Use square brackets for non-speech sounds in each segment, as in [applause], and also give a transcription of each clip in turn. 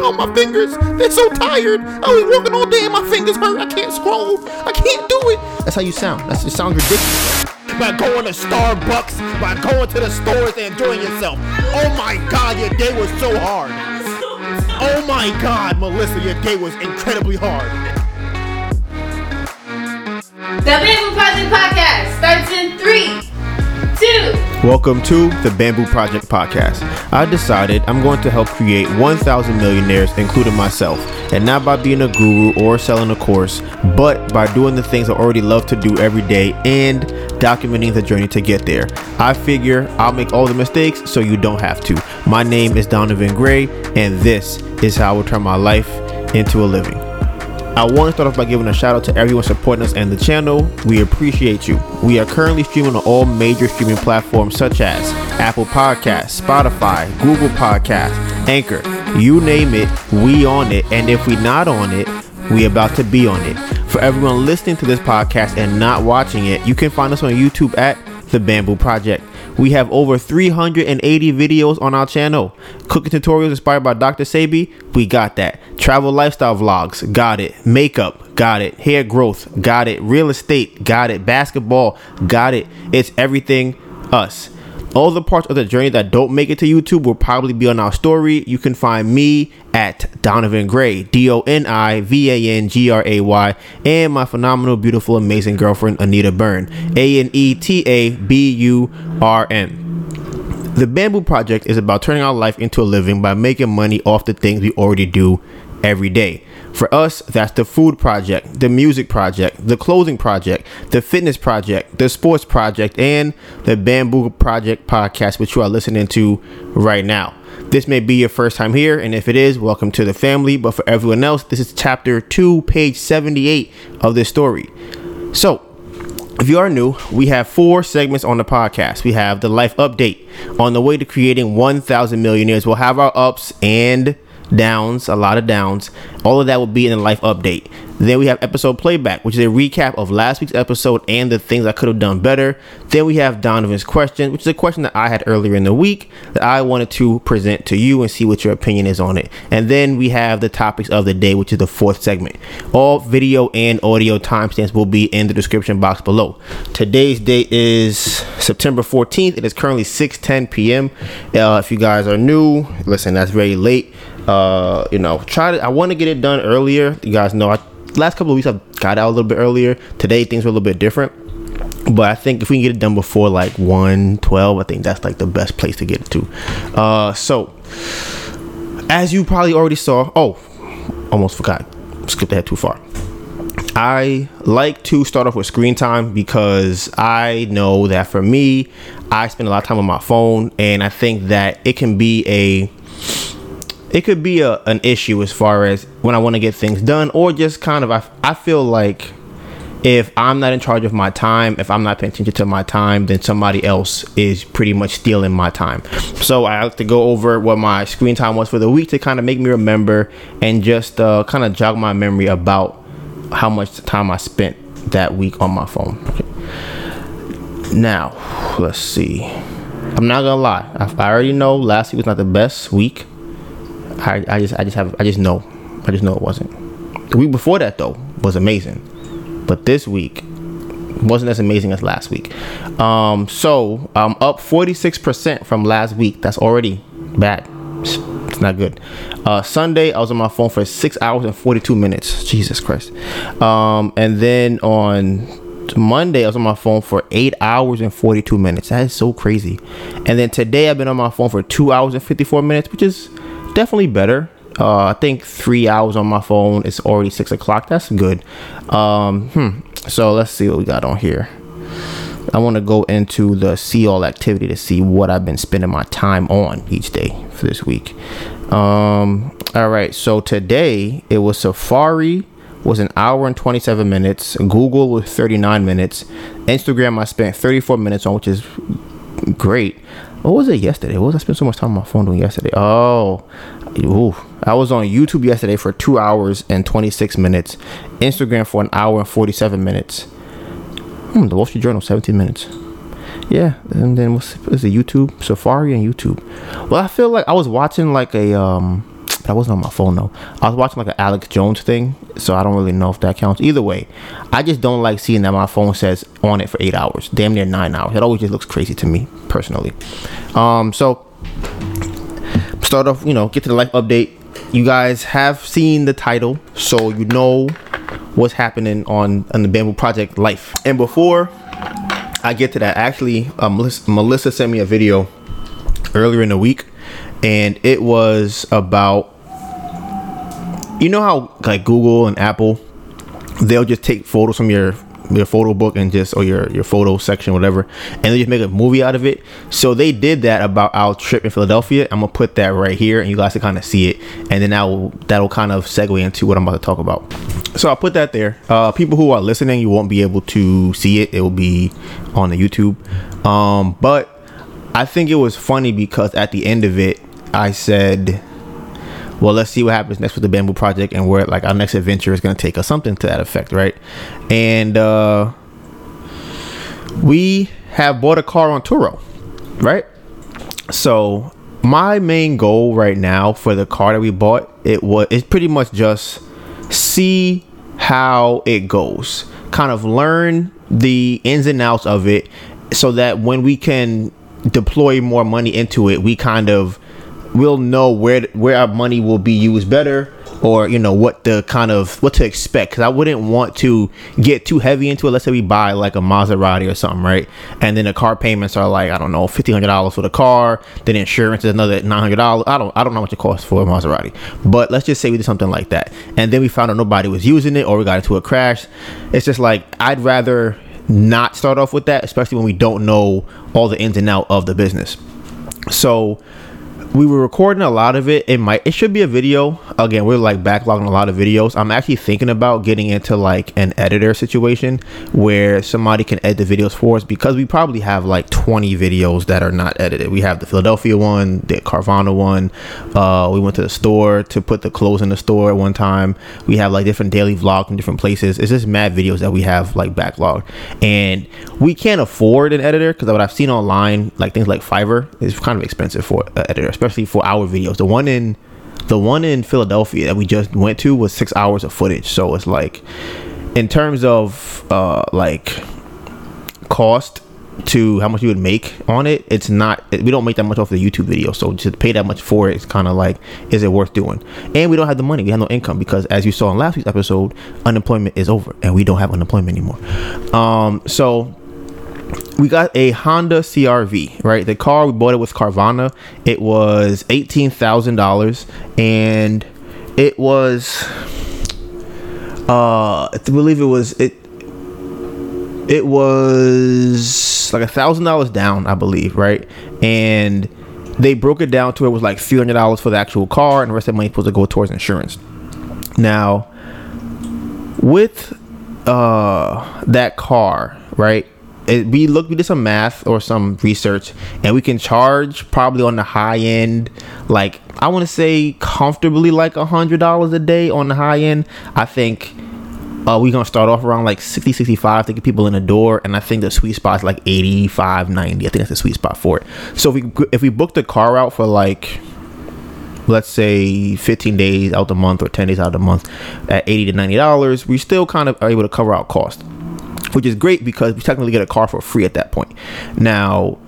now. My fingers, they're so tired. I was working all day and my fingers hurt. I can't scroll. I can't do it. That's how you sound. That's, it sounds ridiculous. By going to Starbucks, by going to the stores and enjoying yourself. Oh my God, your day was so hard. Oh my God, Melissa, your day was incredibly hard. The Bamboo Project Podcast starts in three, two. Welcome to the Bamboo Project Podcast. I decided I'm going to help create 1,000 millionaires, including myself, and not by being a guru or selling a course, but by doing the things I already love to do every day and documenting the journey to get there. I figure I'll make all the mistakes so you don't have to. My name is Donivan Gray, and this is how I will turn my life into a living. I want to start off by giving a shout out to everyone supporting us and the channel. We appreciate you. We are currently streaming on all major streaming platforms such as Apple Podcasts, Spotify, Google Podcasts, Anchor. You name it, we on it. And if we not on it, we about to be on it. For everyone listening to this podcast and not watching it, you can find us on YouTube at The Bamboo Project. We have over 380 videos on our channel. Cooking tutorials inspired by Dr. Sebi, we got that. Travel lifestyle vlogs, got it. Makeup, got it. Hair growth, got it. Real estate, got it. Basketball, got it. It's everything us. All the parts of the journey that don't make it to YouTube will probably be on our story. You can find me at Donivan Gray, D O N I V A N G R A Y, and my phenomenal, beautiful, amazing girlfriend, Aneta Burn, A N E T A B U R N. The Bamboo Project is about turning our life into a living by making money off the things we already do every day. For us, that's the food project, the music project, the clothing project, the fitness project, the sports project, and the Bamboo Project podcast, which you are listening to right now. This may be your first time here, and if it is, welcome to the family. But for everyone else, this is chapter 2, page 78 of this story. So, if you are new, we have four segments on the podcast. We have the life update on the way to creating 1,000 millionaires. We'll have our ups and downs, a lot of downs. All of that will be in the life update. Then we have episode playback, which is a recap of last week's episode and the things I could have done better. Then we have Donivan's question, which is a question that I had earlier in the week that I wanted to present to you and see what your opinion is on it. And then we have the topics of the day, which is the fourth segment. All video and audio timestamps will be in the description box below. Today's date is September 14th. It is currently 6:10 p.m. Uh, if you guys are new, listen, that's very late. Uh, you know, try to. I want to get it done earlier. You guys know I last couple of weeks I've got out a little bit earlier. Today things were a little bit different. But I think if we can get it done before like 112, I think that's like the best place to get it to. Uh, so, as you probably already saw, oh, almost forgot, skipped ahead too far. I like to start off with screen time because I know that for me, I spend a lot of time on my phone, and I think that it can be a it could be a, an issue as far as when I want to get things done, or just kind of I, I feel like if I'm not in charge of my time, if I'm not paying attention to my time, then somebody else is pretty much stealing my time. So I like to go over what my screen time was for the week to kind of make me remember and just uh, kind of jog my memory about how much time I spent that week on my phone. Okay. Now, let's see. I'm not gonna lie. I, I already know last week was not the best week. I, I just I just have I just know. I just know it wasn't. The week before that though was amazing. But this week wasn't as amazing as last week. Um, so I'm up 46% from last week. That's already bad. It's not good. Uh, Sunday, I was on my phone for six hours and 42 minutes. Jesus Christ. Um, and then on Monday, I was on my phone for eight hours and 42 minutes. That is so crazy. And then today, I've been on my phone for two hours and 54 minutes, which is definitely better. Uh, I think three hours on my phone. It's already six o'clock. That's good. Um, hmm. So let's see what we got on here. I want to go into the see all activity to see what I've been spending my time on each day for this week. Um, all right. So today it was Safari was an hour and 27 minutes. Google was 39 minutes. Instagram I spent 34 minutes on, which is great. What was it yesterday? What was I spend so much time on my phone doing yesterday? Oh, ooh. I was on YouTube yesterday for two hours and 26 minutes. Instagram for an hour and 47 minutes. Hmm, the Wall Street Journal, 17 minutes. Yeah, and then what's, what's the YouTube? Safari and YouTube. Well, I feel like I was watching like a um That wasn't on my phone though. I was watching like an Alex Jones thing, so I don't really know if that counts. Either way, I just don't like seeing that my phone says on it for eight hours, damn near nine hours. It always just looks crazy to me personally. Um, so start off, you know, get to the life update. You guys have seen the title, so you know what's happening on on the Bamboo Project Life. And before I get to that, actually, Melissa, Melissa sent me a video earlier in the week, and it was about you know how like Google and Apple they'll just take photos from your your photo book and just or your your photo section whatever and they just make a movie out of it. So they did that about our trip in philadelphia. I'm gonna put that right here and you guys can kind of see it. And then that will that'll kind of segue into what i'm about to talk about. So i'll put that there. Uh people who are listening you won't be able to see it. It will be on the youtube. Um but i think it was funny because at the end of it i said well let's see what happens next with the bamboo project and where like our next adventure is going to take us something to that effect right? And uh we have bought a car on turo right? So my main goal right now for the car that we bought it was it's pretty much just see how it goes. Kind of learn the ins and outs of it so that when we can deploy more money into it we kind of we'll know where where our money will be used better or you know what the kind of what to expect. Because i wouldn't want to get too heavy into it. Let's say we buy like a maserati or something right? And then the car payments are like i don't know $1500 for the car. Then insurance is another $900 i don't i don't know how much it costs for a maserati. But let's just say we did something like that. And then we found out nobody was using it or we got into a crash. It's just like i'd rather not start off with that especially when we don't know all the ins and out of the business. So we were recording a lot of it. It might it should be a video. Again, we're like backlogging a lot of videos. I'm actually thinking about getting into like an editor situation where somebody can edit the videos for us because we probably have like 20 videos that are not edited. We have the Philadelphia one, the Carvana one. Uh, we went to the store to put the clothes in the store at one time. We have like different daily vlogs from different places. It's just mad videos that we have like backlogged, and we can't afford an editor because what I've seen online, like things like Fiverr, is kind of expensive for an editor especially for our videos. The one in the one in Philadelphia that we just went to was six hours of footage. So it's like in terms of uh like cost to how much you would make on it, it's not we don't make that much off the YouTube video. So to pay that much for it, it's kind of like is it worth doing? And we don't have the money. We have no income because as you saw in last week's episode, unemployment is over and we don't have unemployment anymore. Um so we got a Honda CRV, right? The car we bought it with Carvana. It was eighteen thousand dollars, and it was, uh, I believe it was it. It was like a thousand dollars down, I believe, right? And they broke it down to it was like three hundred dollars for the actual car, and the rest of the money supposed to go towards insurance. Now, with uh that car, right? It, we looked we did some math or some research and we can charge probably on the high end like i want to say comfortably like a hundred dollars a day on the high end. I think uh, we're gonna start off around like 60 65 to get people in the door and i think the sweet spot is like 85 90 i think that's the sweet spot for it. So if we if we book the car out for like let's say 15 days out the month or 10 days out the month at 80 to 90 dollars we still kind of are able to cover our cost which is great because we technically get a car for free at that point. Now,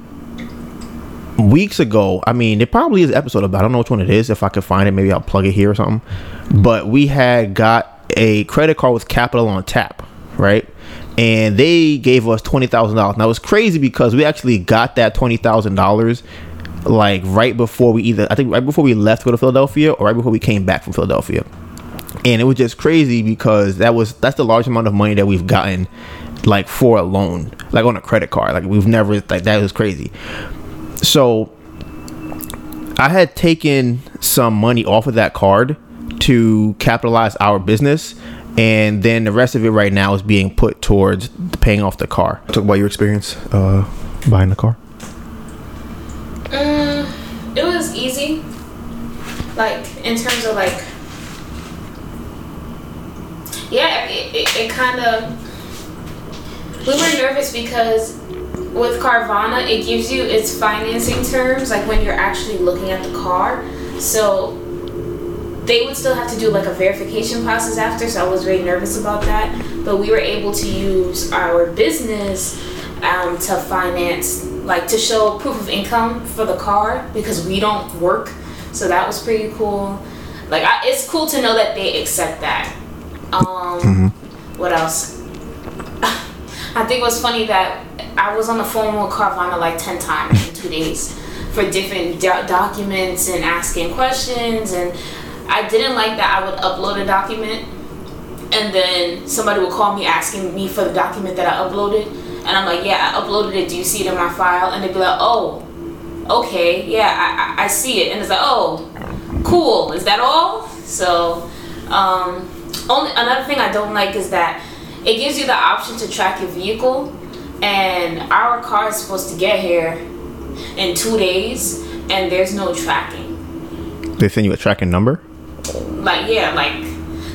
weeks ago, I mean, it probably is an episode about. I don't know which one it is. If I can find it, maybe I'll plug it here or something. But we had got a credit card with Capital on tap, right? And they gave us twenty thousand dollars. Now it was crazy because we actually got that twenty thousand dollars like right before we either I think right before we left to go to Philadelphia or right before we came back from Philadelphia. And it was just crazy because that was that's the large amount of money that we've gotten like for a loan, like on a credit card. Like we've never like that was crazy. So I had taken some money off of that card to capitalize our business and then the rest of it right now is being put towards paying off the car. Talk about your experience uh, buying the car. Mm, it was easy. Like in terms of like, yeah, it, it, it kind of. We were nervous because with Carvana, it gives you its financing terms, like when you're actually looking at the car. So they would still have to do like a verification process after, so I was very nervous about that. But we were able to use our business um, to finance, like to show proof of income for the car because we don't work. So that was pretty cool. Like I, it's cool to know that they accept that. Um, What else? [laughs] I think it was funny that I was on the phone with Carvana like 10 times in two days for different do- documents and asking questions. And I didn't like that I would upload a document and then somebody would call me asking me for the document that I uploaded. And I'm like, yeah, I uploaded it. Do you see it in my file? And they'd be like, oh, okay, yeah, I, I, see it. And it's like, oh, cool. Is that all? So, um, only another thing I don't like is that it gives you the option to track your vehicle, and our car is supposed to get here in two days, and there's no tracking. They send you a tracking number. Like, yeah, like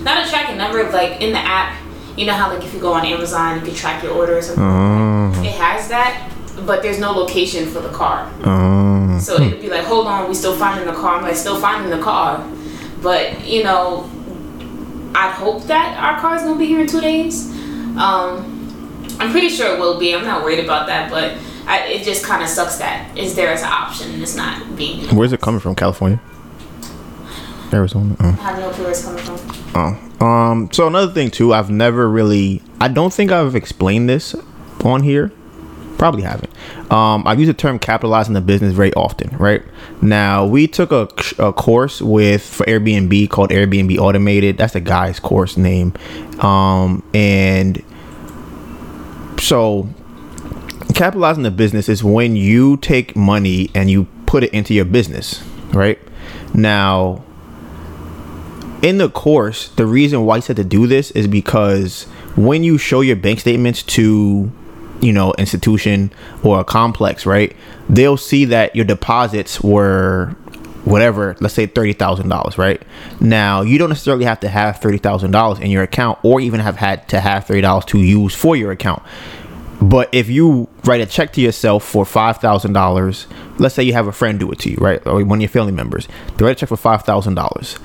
not a tracking number, like in the app. You know how like if you go on Amazon, you can track your order or something. Oh. It has that, but there's no location for the car. Oh. So it'd be like, hold on, we still finding the car. I'm like, still finding the car. But, you know, I'd hope that our car's gonna be here in two days. Um, I'm pretty sure it will be. I'm not worried about that, but I, it just kind of sucks that it's there as an option and it's not being used. Where's it coming from? California. Arizona. Oh. I don't know where it's coming from. Oh. Um. So another thing too, I've never really. I don't think I've explained this on here. Probably haven't. Um. I've used the term capitalizing the business very often. Right now, we took a, a course with for Airbnb called Airbnb Automated. That's the guy's course name. Um. And so capitalizing the business is when you take money and you put it into your business, right? Now, in the course, the reason why I said to do this is because when you show your bank statements to, you know, institution or a complex, right? They'll see that your deposits were whatever, let's say thirty thousand dollars, right? Now you don't necessarily have to have thirty thousand dollars in your account, or even have had to have thirty dollars to use for your account. But if you write a check to yourself for five thousand dollars, let's say you have a friend do it to you, right, or one of your family members, they write a check for five thousand dollars.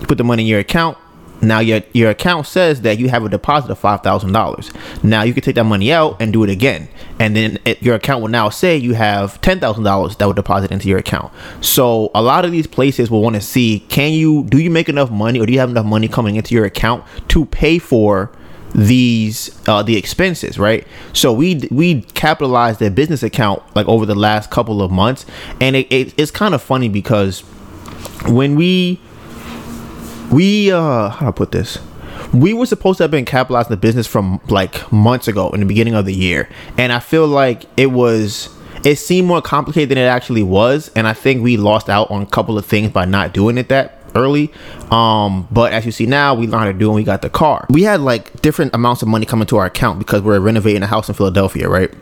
You put the money in your account. Now your your account says that you have a deposit of five thousand dollars. Now you can take that money out and do it again, and then it, your account will now say you have ten thousand dollars that will deposit into your account. So a lot of these places will want to see can you do you make enough money or do you have enough money coming into your account to pay for these uh the expenses right so we we capitalized their business account like over the last couple of months and it, it it's kind of funny because when we we uh how do I put this? We were supposed to have been capitalizing the business from like months ago in the beginning of the year. And I feel like it was it seemed more complicated than it actually was. And I think we lost out on a couple of things by not doing it that early. Um, but as you see now, we learned how to do and we got the car. We had like different amounts of money coming to our account because we're renovating a house in Philadelphia, right?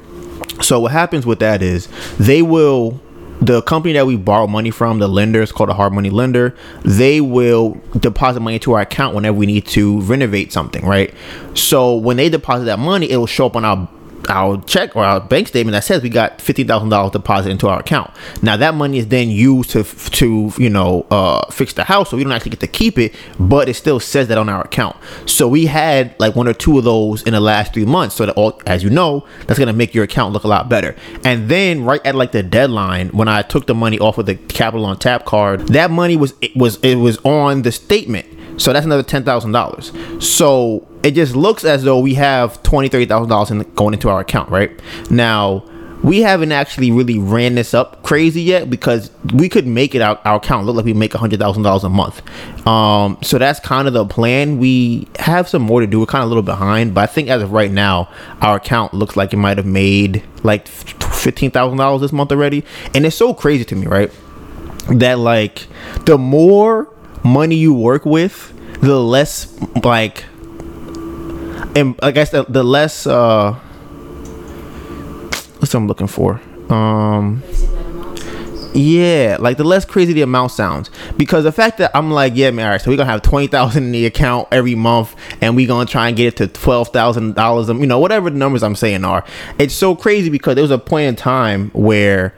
So what happens with that is they will the company that we borrow money from, the lender, is called a hard money lender. They will deposit money to our account whenever we need to renovate something, right? So when they deposit that money, it will show up on our our check or our bank statement that says we got fifteen thousand dollars deposit into our account. Now that money is then used to to you know uh, fix the house, so we don't actually get to keep it, but it still says that on our account. So we had like one or two of those in the last three months. So that all, as you know, that's gonna make your account look a lot better. And then right at like the deadline, when I took the money off of the Capital on Tap card, that money was it was it was on the statement. So that's another ten thousand dollars. So it just looks as though we have twenty, thirty thousand dollars in, going into our account, right? Now we haven't actually really ran this up crazy yet because we could make it our, our account look like we make a hundred thousand dollars a month. Um, so that's kind of the plan. We have some more to do. We're kind of a little behind, but I think as of right now, our account looks like it might have made like fifteen thousand dollars this month already, and it's so crazy to me, right? That like the more money you work with, the less like and I guess the, the less uh what's what I'm looking for. Um yeah, like the less crazy the amount sounds. Because the fact that I'm like, yeah, man, all right, so we're gonna have twenty thousand in the account every month, and we're gonna try and get it to twelve thousand dollars, you know, whatever the numbers I'm saying are. It's so crazy because there was a point in time where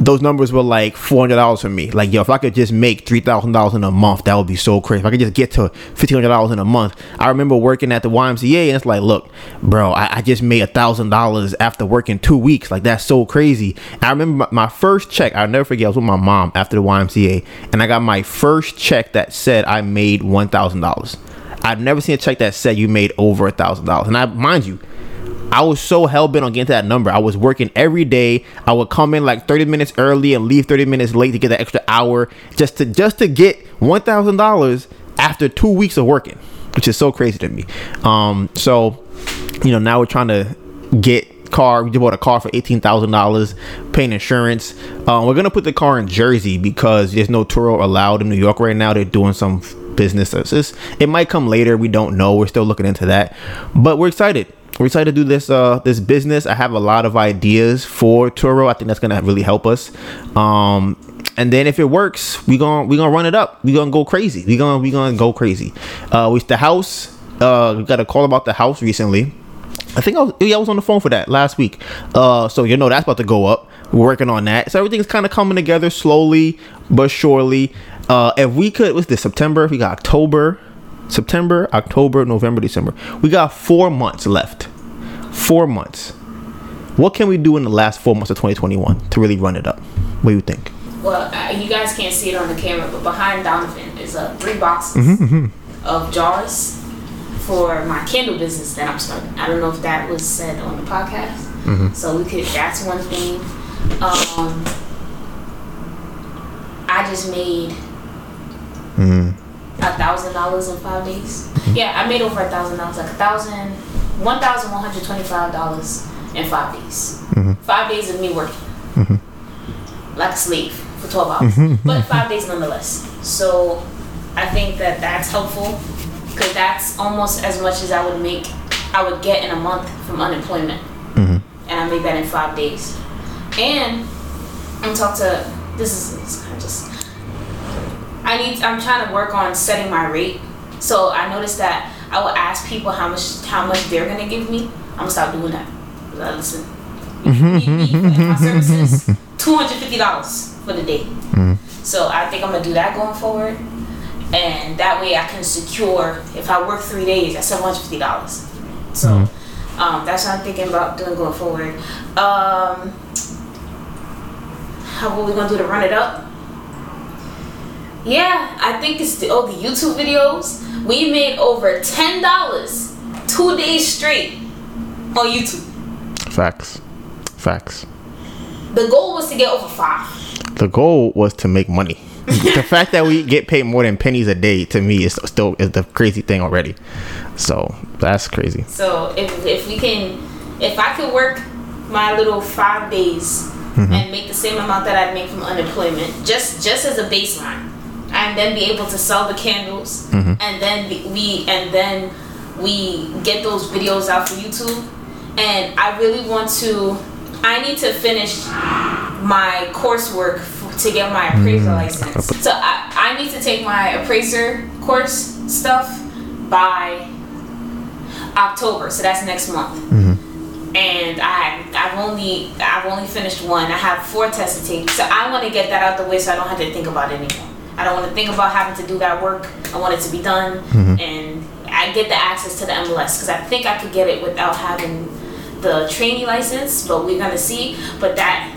those numbers were like four hundred dollars for me. Like, yo, if I could just make three thousand dollars in a month, that would be so crazy. If I could just get to fifteen hundred dollars in a month, I remember working at the YMCA, and it's like, look, bro, I, I just made a thousand dollars after working two weeks. Like, that's so crazy. And I remember my, my first check. I'll never forget. I was with my mom after the YMCA, and I got my first check that said I made one thousand dollars. I've never seen a check that said you made over a thousand dollars. And I, mind you, I was so hell bent on getting to that number. I was working every day. I would come in like 30 minutes early and leave 30 minutes late to get that extra hour just to just to get one thousand dollars after two weeks of working, which is so crazy to me. Um, so you know now we're trying to get car. We just bought a car for eighteen thousand dollars, paying insurance. Um, we're gonna put the car in Jersey because there's no Turo allowed in New York right now. They're doing some business. It might come later. We don't know. We're still looking into that, but we're excited we're excited to do this uh this business. I have a lot of ideas for Turo. I think that's gonna really help us. Um and then if it works, we gonna we gonna run it up. We gonna go crazy. We gonna we gonna go crazy. Uh with the house, uh we got a call about the house recently. I think I was yeah, I was on the phone for that last week. Uh so you know that's about to go up. We're working on that. So everything's kind of coming together slowly but surely. Uh if we could what's this September, If we got October, September, October, November, December. We got four months left. Four months. What can we do in the last four months of 2021 to really run it up? What do you think? Well, uh, you guys can't see it on the camera, but behind Donivan is uh, three boxes mm-hmm, mm-hmm. of jars for my candle business that I'm starting. I don't know if that was said on the podcast. Mm-hmm. So we could. That's one thing. Um, I just made. Mm a thousand dollars in five days. Mm-hmm. Yeah, I made over a thousand dollars, like a thousand, one thousand one hundred twenty-five dollars in five days. Mm-hmm. Five days of me working mm-hmm. like a slave for twelve hours, mm-hmm. but five days nonetheless. So I think that that's helpful because that's almost as much as I would make, I would get in a month from unemployment, mm-hmm. and I made that in five days. And I'm talk to this is, this is kind of just I need. I'm trying to work on setting my rate. So I noticed that I will ask people how much how much they're gonna give me. I'm gonna stop doing that. Uh, listen, my services two hundred fifty dollars for the day. Mm. So I think I'm gonna do that going forward, and that way I can secure if I work three days at seven hundred fifty dollars. So mm. um, that's what I'm thinking about doing going forward. Um, how what we gonna do to run it up? Yeah, I think it's the, oh the YouTube videos. We made over ten dollars two days straight on YouTube. Facts, facts. The goal was to get over five. The goal was to make money. [laughs] the fact that we get paid more than pennies a day to me is still is the crazy thing already. So that's crazy. So if if we can, if I could work my little five days mm-hmm. and make the same amount that I'd make from unemployment, just just as a baseline, and then be able to sell the candles mm-hmm. and then we and then we get those videos out for YouTube and I really want to I need to finish my coursework f- to get my appraiser mm-hmm. license. So I, I need to take my appraiser course stuff by October. So that's next month. Mm-hmm. And I I've only I've only finished one. I have four tests to take. So I want to get that out the way so I don't have to think about it anymore. I don't want to think about having to do that work. I want it to be done, mm-hmm. and I get the access to the MLS because I think I could get it without having the trainee license. But we're gonna see. But that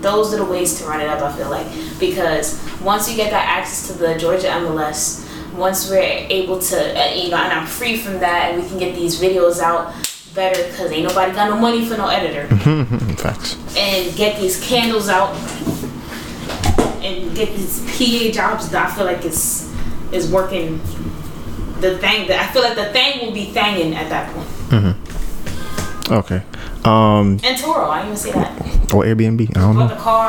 those are the ways to run it up. I feel like because once you get that access to the Georgia MLS, once we're able to, uh, you know, and I'm free from that, and we can get these videos out better because ain't nobody got no money for no editor. [laughs] Facts. And get these candles out get these PA jobs that I feel like is is working. The thing that I feel like the thing will be thanging at that point. Mm-hmm. Okay. Um. And Turo, I didn't even say that. Or Airbnb. I don't know. the car.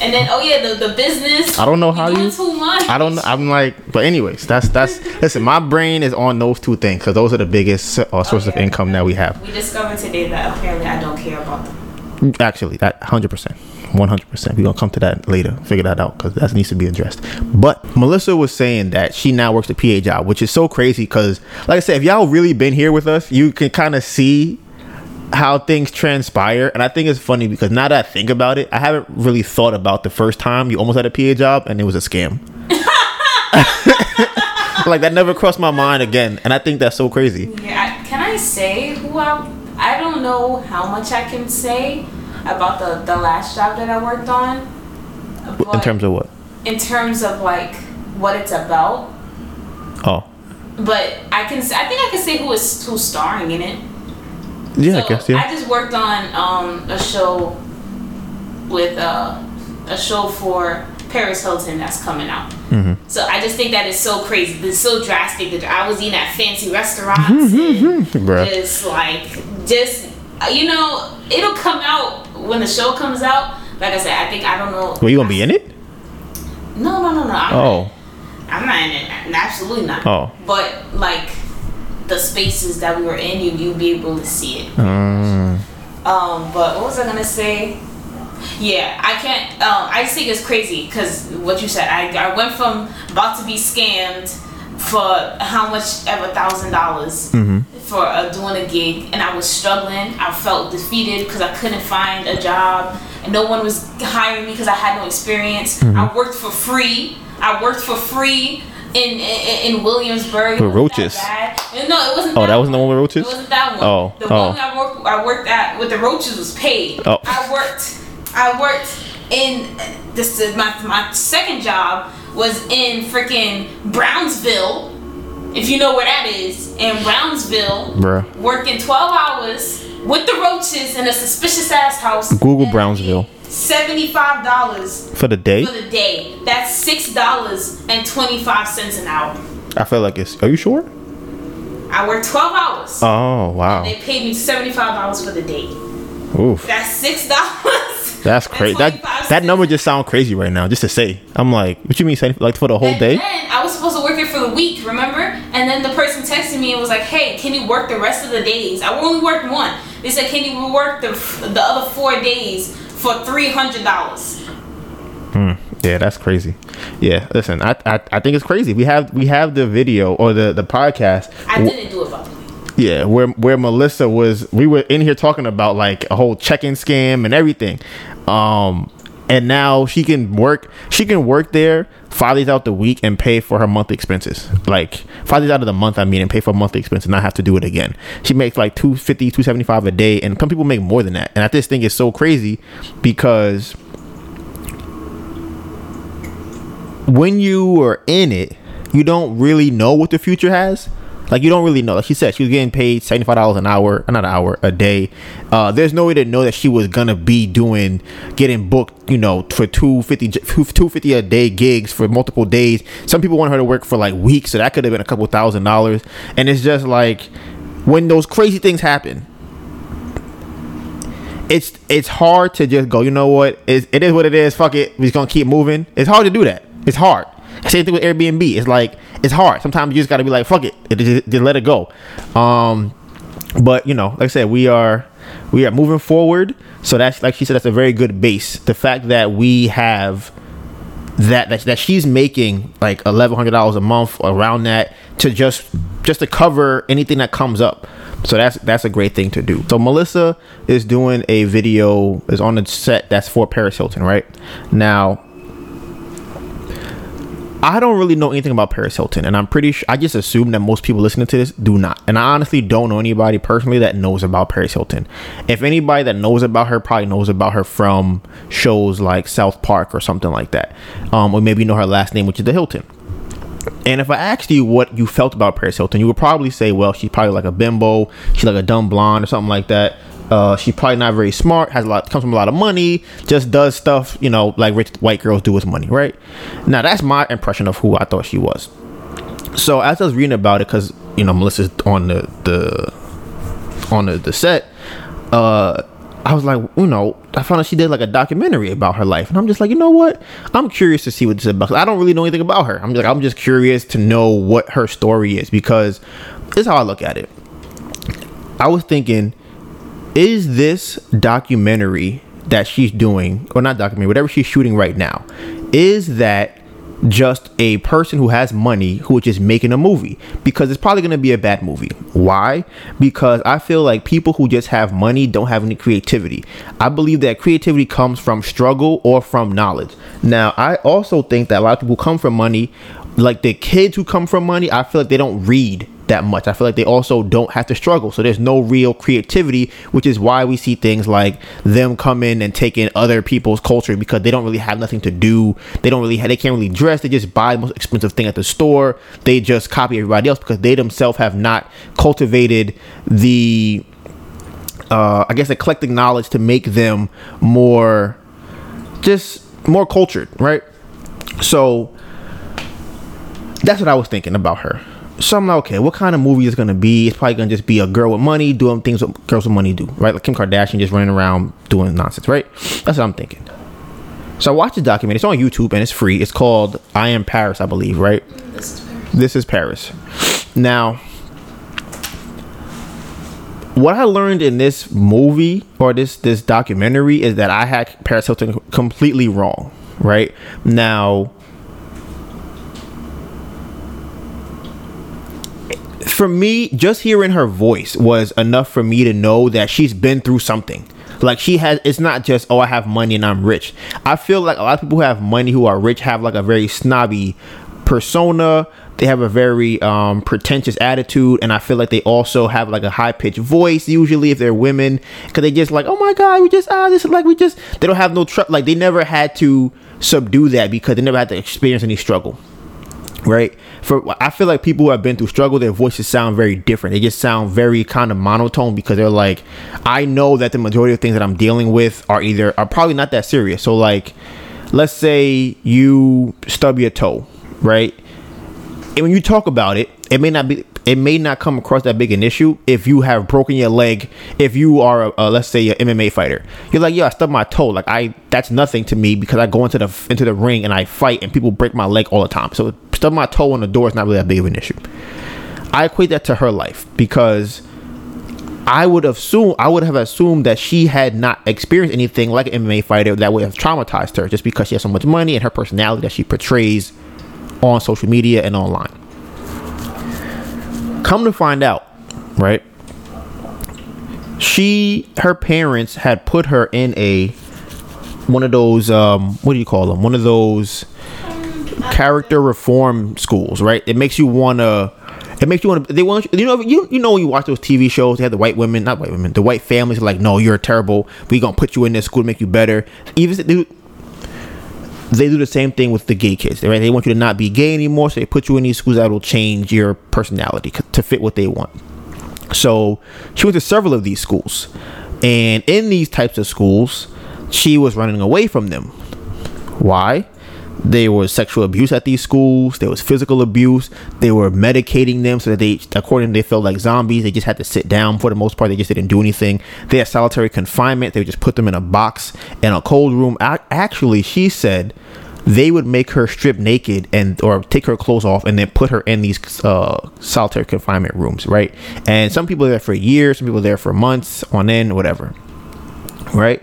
And then oh yeah, the, the business. I don't know how you. Too much. I don't. know. I'm like, but anyways, that's that's. listen, my brain is on those two things because those are the biggest uh, source oh, of income that we have. We discovered today that apparently I don't care about them. Actually, that hundred percent. 100%. We're going to come to that later, figure that out because that needs to be addressed. But Melissa was saying that she now works PA job, which is so crazy because, like I said, if y'all really been here with us, you can kind of see how things transpire, and I think it's funny because now that I think about it, I haven't really thought about the first time you almost had a PA job and it was a scam. [laughs] like that never crossed my mind again, and I think that's so crazy. Yeah, can I say who I? I don't know how much I can say about the the last job that I worked on. In terms of what? In terms of like what it's about. Oh. But I can. I think I can say who is who's starring in it. Yeah, So, I guess yeah. I just worked on um, a show with uh, a show for Paris Hilton that's coming out. Mm-hmm. So I just think that is so crazy. It's so drastic. That I was eating at fancy restaurants Mm-hmm. and just like just uh, you know it'll come out when the show comes out. Like I said, I think I don't know. Well, you gonna be in it? No, no, no, no. I'm Oh. not, I'm not in it. Absolutely not. Oh. But like the spaces that we were in, you you'll be able to see it. Mm. Um, but what was I gonna say? Yeah, I can't. Um, I just think it's crazy because what you said. I, I went from about to be scammed for how much ever thousand dollars for uh, doing a gig, and I was struggling. I felt defeated because I couldn't find a job, and no one was hiring me because I had no experience. I worked for free. I worked for free. In, in, in Williamsburg, It With that roaches. No, it wasn't. Oh, that wasn't the one with roaches? It wasn't that one. Oh, the oh. one I worked I worked at with the roaches was paid. Oh. I worked I worked in this is my my second job was in freaking Brownsville. If you know where that is, in Brownsville, Bruh. working 12 hours with the roaches in a suspicious ass house. Google Brownsville. Seventy-five dollars For the day? for the day. That's six dollars and twenty-five cents an hour. I feel like it's. Are you sure? I worked 12 hours. Oh wow. They paid me seventy-five dollars for the day. Oof. That's six dollars. That's [laughs] crazy. That that number just sound crazy right now. Just to say, I'm like, what you mean? Like for the whole And day? I was supposed to work it for the week, remember? And then the person texted me and was like, "Hey, can you work the rest of the days?" I only worked one. They said, "Can you work the the other four days for three hundred dollars?" Yeah, that's crazy. Yeah, listen, I, I I think it's crazy. We have we have the video or the the podcast. I didn't do it by the way. Yeah, where where Melissa was, we were in here talking about like a whole check-in scam and everything. Um, and now she can work. She can work there five days out the week and pay for her monthly expenses. Like five days out of the month, I mean, and pay for monthly expenses, and not have to do it again. She makes like 250 275 a day, and some people make more than that. And I just think it's so crazy because when you are in it, you don't really know what the future has. Like you don't really know. Like she said, she was getting paid seventy five dollars an hour, not an hour, a day. Uh, there's no way to know that she was gonna be doing getting booked, you know, for 250 250 a day gigs for multiple days. Some people want her to work for like weeks, so that could have been a couple thousand dollars. And it's just like when those crazy things happen, it's it's hard to just go. You know what? It's, it is what it is. Fuck it. We're just gonna keep moving. It's hard to do that. It's hard. Same thing with Airbnb. It's like it's hard. Sometimes you just gotta be like, fuck it, just let it go. Um, but you know, like I said, we are we are moving forward. So that's like she said, that's a very good base. The fact that we have that that, that she's making like eleven hundred dollars a month around that to just just to cover anything that comes up. So that's that's a great thing to do. So Melissa is doing a video is on the set that's for Paris Hilton, right? Now I don't really know anything about Paris Hilton, and I'm pretty sure I just assume that most people listening to this do not. And I honestly don't know anybody personally that knows about Paris Hilton. If anybody that knows about her probably knows about her from shows like South Park or something like that, um, or maybe you know her last name, which is the Hilton. And if I asked you what you felt about Paris Hilton, you would probably say, well, she's probably like a bimbo, she's like a dumb blonde or something like that. Uh, she's probably not very smart, has a lot, comes from a lot of money, just does stuff, you know, like rich white girls do with money, right? Now that's my impression of who I thought she was. So as I was reading about it, because you know Melissa's on the the on the, the set, uh, I was like, you know, I found out she did like a documentary about her life, and I'm just like, you know what? I'm curious to see what this is about. I don't really know anything about her. I'm just like, I'm just curious to know what her story is because this is how I look at it. I was thinking, is this documentary that she's doing, or not documentary, whatever she's shooting right now, is that just a person who has money who is just making a movie because it's probably going to be a bad movie. Why? Because I feel like people who just have money don't have any creativity. I believe that creativity comes from struggle or from knowledge. Now, I also think that a lot of people come from money, like the kids who come from money, I feel like they don't read that much. I feel like they also don't have to struggle. So there's no real creativity, which is why we see things like them come in and take in other people's culture because they don't really have nothing to do. They don't really have, they can't really dress. They just buy the most expensive thing at the store. They just copy everybody else because they themselves have not cultivated the uh, I guess eclectic knowledge to make them more just more cultured, right? So that's what I was thinking about her so I'm like, okay, what kind of movie is gonna be? It's probably gonna just be a girl with money doing things what girls with money do, right? Like Kim Kardashian just running around doing nonsense, right? That's what I'm thinking. So I watched the documentary. It's on YouTube and it's free. It's called I Am Paris, I believe, right? This is Paris. This is Paris. Now, what I learned in this movie or this this documentary is that I had Paris Hilton completely wrong, right? Now for me, just hearing her voice was enough for me to know that she's been through something. Like she has, it's not just oh I have money and I'm rich. I feel like a lot of people who have money who are rich have like a very snobby persona. They have a very um, pretentious attitude, and I feel like they also have like a high pitched voice. Usually, if they're women, because they just like, oh my god, we just ah, this is like we just. They don't have no trust. Like they never had to subdue that because they never had to experience any struggle right for i feel like people who have been through struggle their voices sound very different they just sound very kind of monotone because they're like i know that the majority of things that i'm dealing with are either are probably not that serious so like let's say you stub your toe right and when you talk about it it may not be it may not come across that big an issue if you have broken your leg. If you are, a, a, let's say, an MMA fighter, you're like, yo I stubbed my toe. Like I, that's nothing to me because I go into the into the ring and I fight and people break my leg all the time. So stub my toe on the door is not really that big of an issue. I equate that to her life because I would assume I would have assumed that she had not experienced anything like an MMA fighter that would have traumatized her just because she has so much money and her personality that she portrays on social media and online. Come to find out, right? She, her parents had put her in a one of those um, what do you call them? One of those character reform schools, right? It makes you wanna. It makes you want to. They want you know you you know when you watch those TV shows, they have the white women, not white women, the white families are like, no, you're terrible. We gonna put you in this school to make you better. Even they, they do the same thing with the gay kids, right? They want you to not be gay anymore, so they put you in these schools that will change your personality to fit what they want. So she went to several of these schools, and in these types of schools, she was running away from them. Why? There was sexual abuse at these schools. There was physical abuse. They were medicating them so that they, according to they felt like zombies. They just had to sit down for the most part. They just didn't do anything. They had solitary confinement. They would just put them in a box in a cold room. Actually, she said they would make her strip naked and or take her clothes off and then put her in these uh, solitary confinement rooms, right? And some people are there for years. Some people are there for months on end, whatever, right?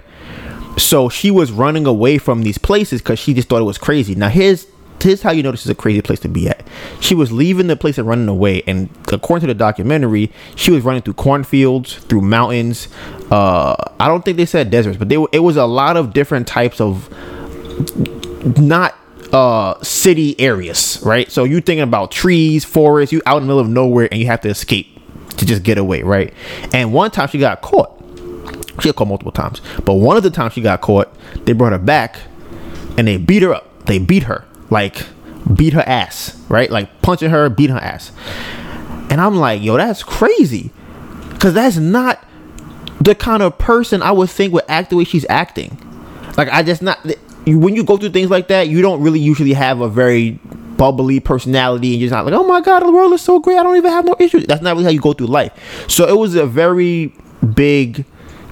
So she was running away from these places because she just thought it was crazy. Now here's here's how you know this is a crazy place to be at. She was leaving the place and running away, and according to the documentary, she was running through cornfields, through mountains. Uh, I don't think they said deserts, but they it was a lot of different types of not uh city areas, right? So you thinking about trees, forests, you out in the middle of nowhere, and you have to escape to just get away, right? And one time she got caught she got caught multiple times. But one of the times she got caught, they brought her back and they beat her up. They beat her. Like beat her ass, right? Like punching her, beat her ass. And I'm like, yo, that's crazy. Cause that's not the kind of person I would think would act the way she's acting. Like I just not when you go through things like that, you don't really usually have a very bubbly personality and you're not like, oh my god, the world is so great. I don't even have no issues. That's not really how you go through life. So it was a very big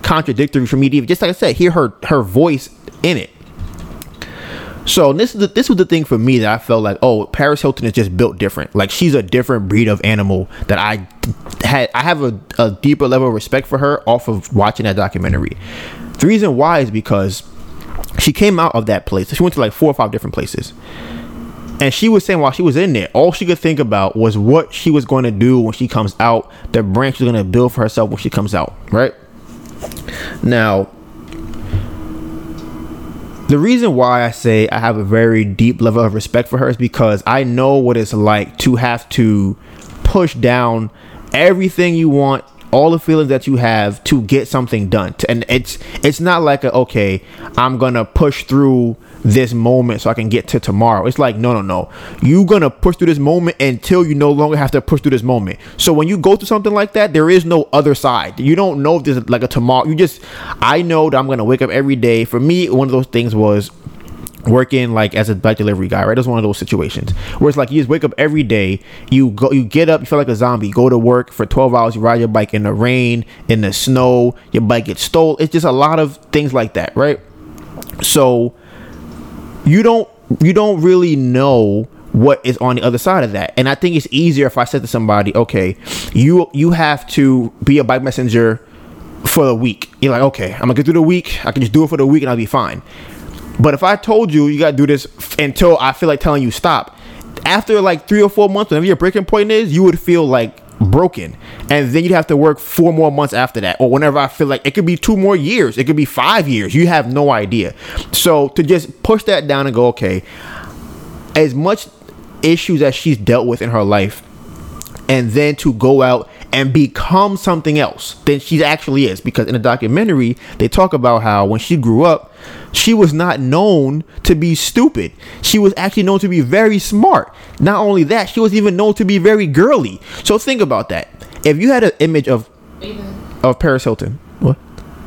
contradictory for me to even just like I said, hear her her voice in it. So this is the, this was the thing for me that I felt like, oh, Paris Hilton is just built different. Like she's a different breed of animal that I had. I have a, a deeper level of respect for her off of watching that documentary. The reason why is because she came out of that place. She went to like four or five different places, And she was saying while she was in there, all she could think about was what she was going to do when she comes out, the brand she's going to build for herself when she comes out, right? Now, the reason why I say I have a very deep level of respect for her is because I know what it's like to have to push down everything you want all the feelings that you have to get something done. And it's it's not like a okay i'm gonna push through this moment so i can get to tomorrow it's like no no no you gonna push through this moment until you no longer have to push through this moment so when you go through something like that there is no other side you don't know if there's like a tomorrow you just i know that i'm gonna wake up every day for me one of those things was working like as a bike delivery guy, right? That's one of those situations where it's like you just wake up every day, you go, you get up, you feel like a zombie, go to work for 12 hours, you ride your bike in the rain, in the snow, your bike gets stolen. It's just a lot of things like that, right? So you don't you don't really know what is on the other side of that. And I think it's easier if I said to somebody, okay, you you have to be a bike messenger for the week. You're like, okay, I'm gonna get through the week. I can just do it for the week and I'll be fine. But if I told you you gotta do this until I feel like telling you stop, after like three or four months, whenever your breaking point is, you would feel like broken. And then you'd have to work four more months after that. Or whenever I feel like it could be two more years, it could be five years. You have no idea. So to just push that down and go, okay, as much issues as she's dealt with in her life, and then to go out and become something else than she actually is. Because in the documentary, they talk about how when she grew up, she was not known to be stupid. She was actually known to be very smart. Not only that, she was even known to be very girly. So think about that. If you had an image of Even of Paris Hilton, what?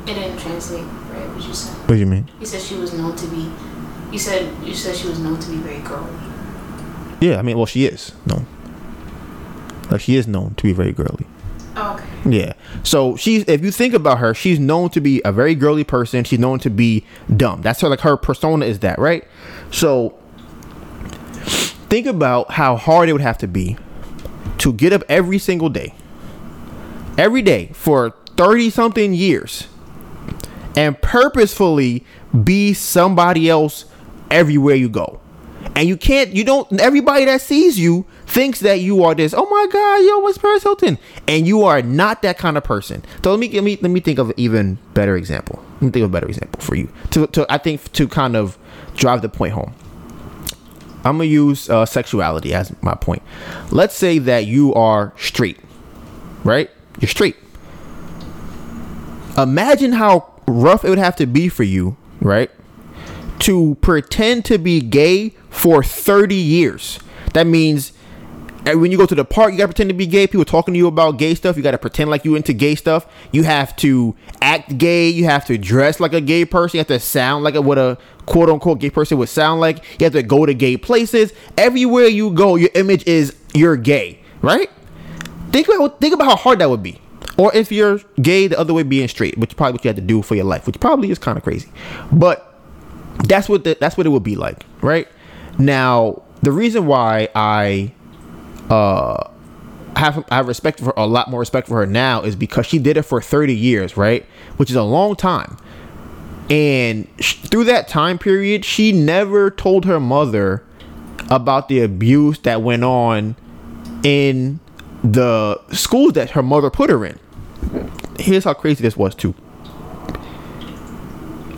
it didn't translate, right? What you said. What do you mean? You said she was known to be. You said you said she was known to be very girly. Yeah, I mean, well, she is known. Like she is known to be very girly. Oh, okay. Yeah. So she's if you think about her, she's known to be a very girly person. She's known to be dumb. That's her like her persona is that, right? So think about how hard it would have to be to get up every single day. Every day for 30 something years and purposefully be somebody else everywhere you go. And you can't, you don't, everybody that sees you thinks that you are this, oh my God, yo, what's Paris Hilton? And you are not that kind of person. So let me, let me, let me think of an even better example. Let me think of a better example for you. To, to I think, to kind of drive the point home. I'm to use uh, sexuality as my point. Let's say that you are straight, right? You're straight. Imagine how rough it would have to be for you, right? To pretend to be gay for 30 years. That means and when you go to the park, you gotta pretend to be gay. People talking to you about gay stuff. You gotta pretend like you into gay stuff. You have to act gay. You have to dress like a gay person. You have to sound like a, what a quote unquote gay person would sound like. You have to go to gay places. Everywhere you go, your image is you're gay, right? Think about think about how hard that would be. Or if you're gay, the other way being straight, which is probably what you had to do for your life, which probably is kind of crazy. But that's what the, that's what it would be like, right? Now, the reason why I uh have I have respect for a lot more respect for her now is because she did it for 30 years, right? Which is a long time. And sh- through that time period, she never told her mother about the abuse that went on in the schools that her mother put her in. Here's how crazy this was too.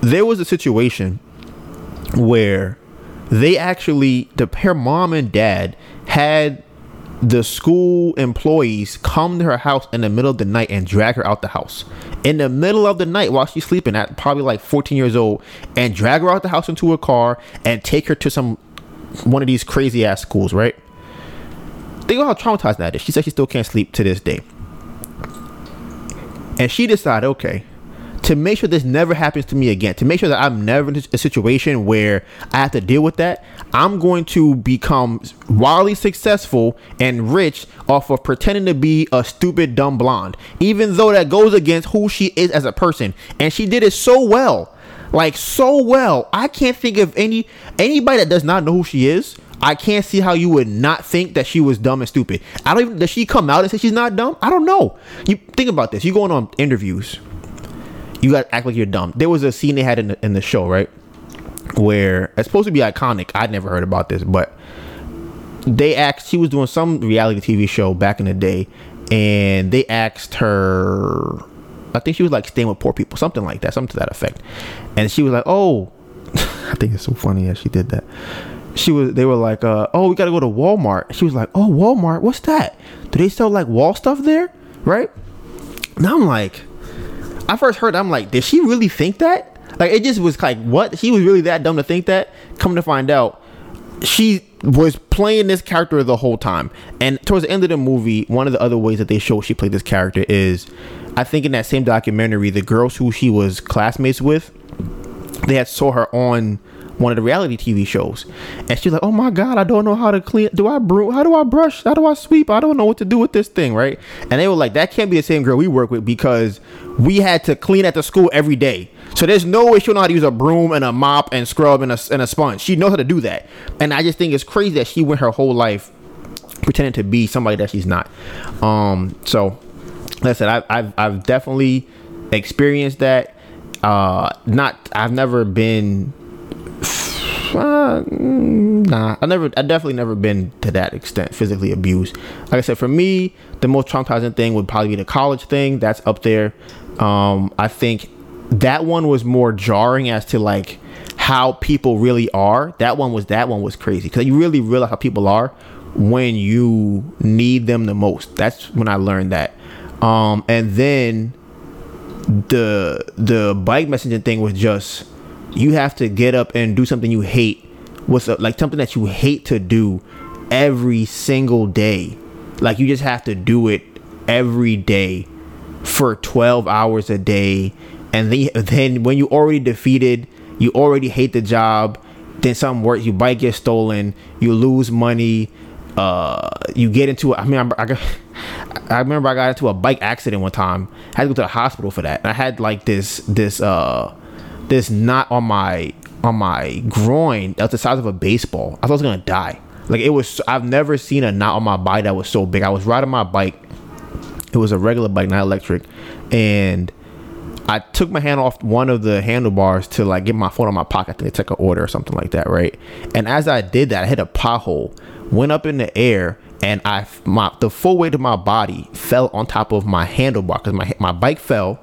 There was a situation where they actually the her mom and dad had the school employees come to her house in the middle of the night and drag her out the house. In the middle of the night while she's sleeping at probably like 14 years old and drag her out the house into a car and take her to some one of these crazy ass schools right? Think about how traumatized that is. She said she still can't sleep to this day. And she decided okay to make sure this never happens to me again, to make sure that I'm never in a situation where I have to deal with that, I'm going to become wildly successful and rich off of pretending to be a stupid, dumb blonde, even though that goes against who she is as a person. And she did it so well, like so well. I can't think of any anybody that does not know who she is. I can't see how you would not think that she was dumb and stupid. I don't even does she come out and say she's not dumb? I don't know. You think about this. You going on interviews you to act like you're dumb. There was a scene they had in the, in the show, right? Where it's supposed to be iconic. I'd never heard about this, but they asked she was doing some reality TV show back in the day, and they asked her. I think she was like staying with poor people, something like that, something to that effect. And she was like, "Oh, [laughs] I think it's so funny that she did that." She was. They were like, uh, "Oh, we got to go to Walmart." She was like, "Oh, Walmart? What's that? Do they sell like wall stuff there?" Right? Now I'm like, I first heard, I'm like, did she really think that? Like, it just was like, what? She was really that dumb to think that? Come to find out, she was playing this character the whole time. And towards the end of the movie, one of the other ways that they show she played this character is, I think in that same documentary, the girls who she was classmates with, they had saw her on one of the reality TV shows, and she's like, "Oh my god, I don't know how to clean. Do I brew? How do I brush? How do I sweep? I don't know what to do with this thing, right?" And they were like, "That can't be the same girl we work with because we had to clean at the school every day. So there's no way she'll know how to use a broom and a mop and scrub and a, and a sponge. She knows how to do that. And I just think it's crazy that she went her whole life pretending to be somebody that she's not. Um, so like I said, I've, I've, I've definitely experienced that. Uh, not, I've never been, uh, nah, I never, I definitely never been to that extent physically abused. Like I said, for me, the most traumatizing thing would probably be the college thing. That's up there. Um, I think that one was more jarring as to like how people really are. That one was that one was crazy because you really realize how people are when you need them the most. That's when I learned that. Um, and then the the bike messaging thing was just you have to get up and do something you hate. What's up? like something that you hate to do every single day. Like you just have to do it every day for 12 hours a day and then, [laughs] then when you already defeated you already hate the job then something works your bike gets stolen you lose money uh you get into i mean I, I, got, [laughs] I remember i got into a bike accident one time I had to go to the hospital for that and i had like this this uh this knot on my on my groin that's the size of a baseball. I thought i was gonna die. Like it was i've never seen a knot on my body that was so big. I was riding my bike. It was a regular bike not electric. And I took my hand off one of the handlebars to like get my phone on my pocket. To take an order or something like that, right? And as I did that, I hit a pothole, went up in the air, and I my the full weight of my body fell on top of my handlebar because my my bike fell,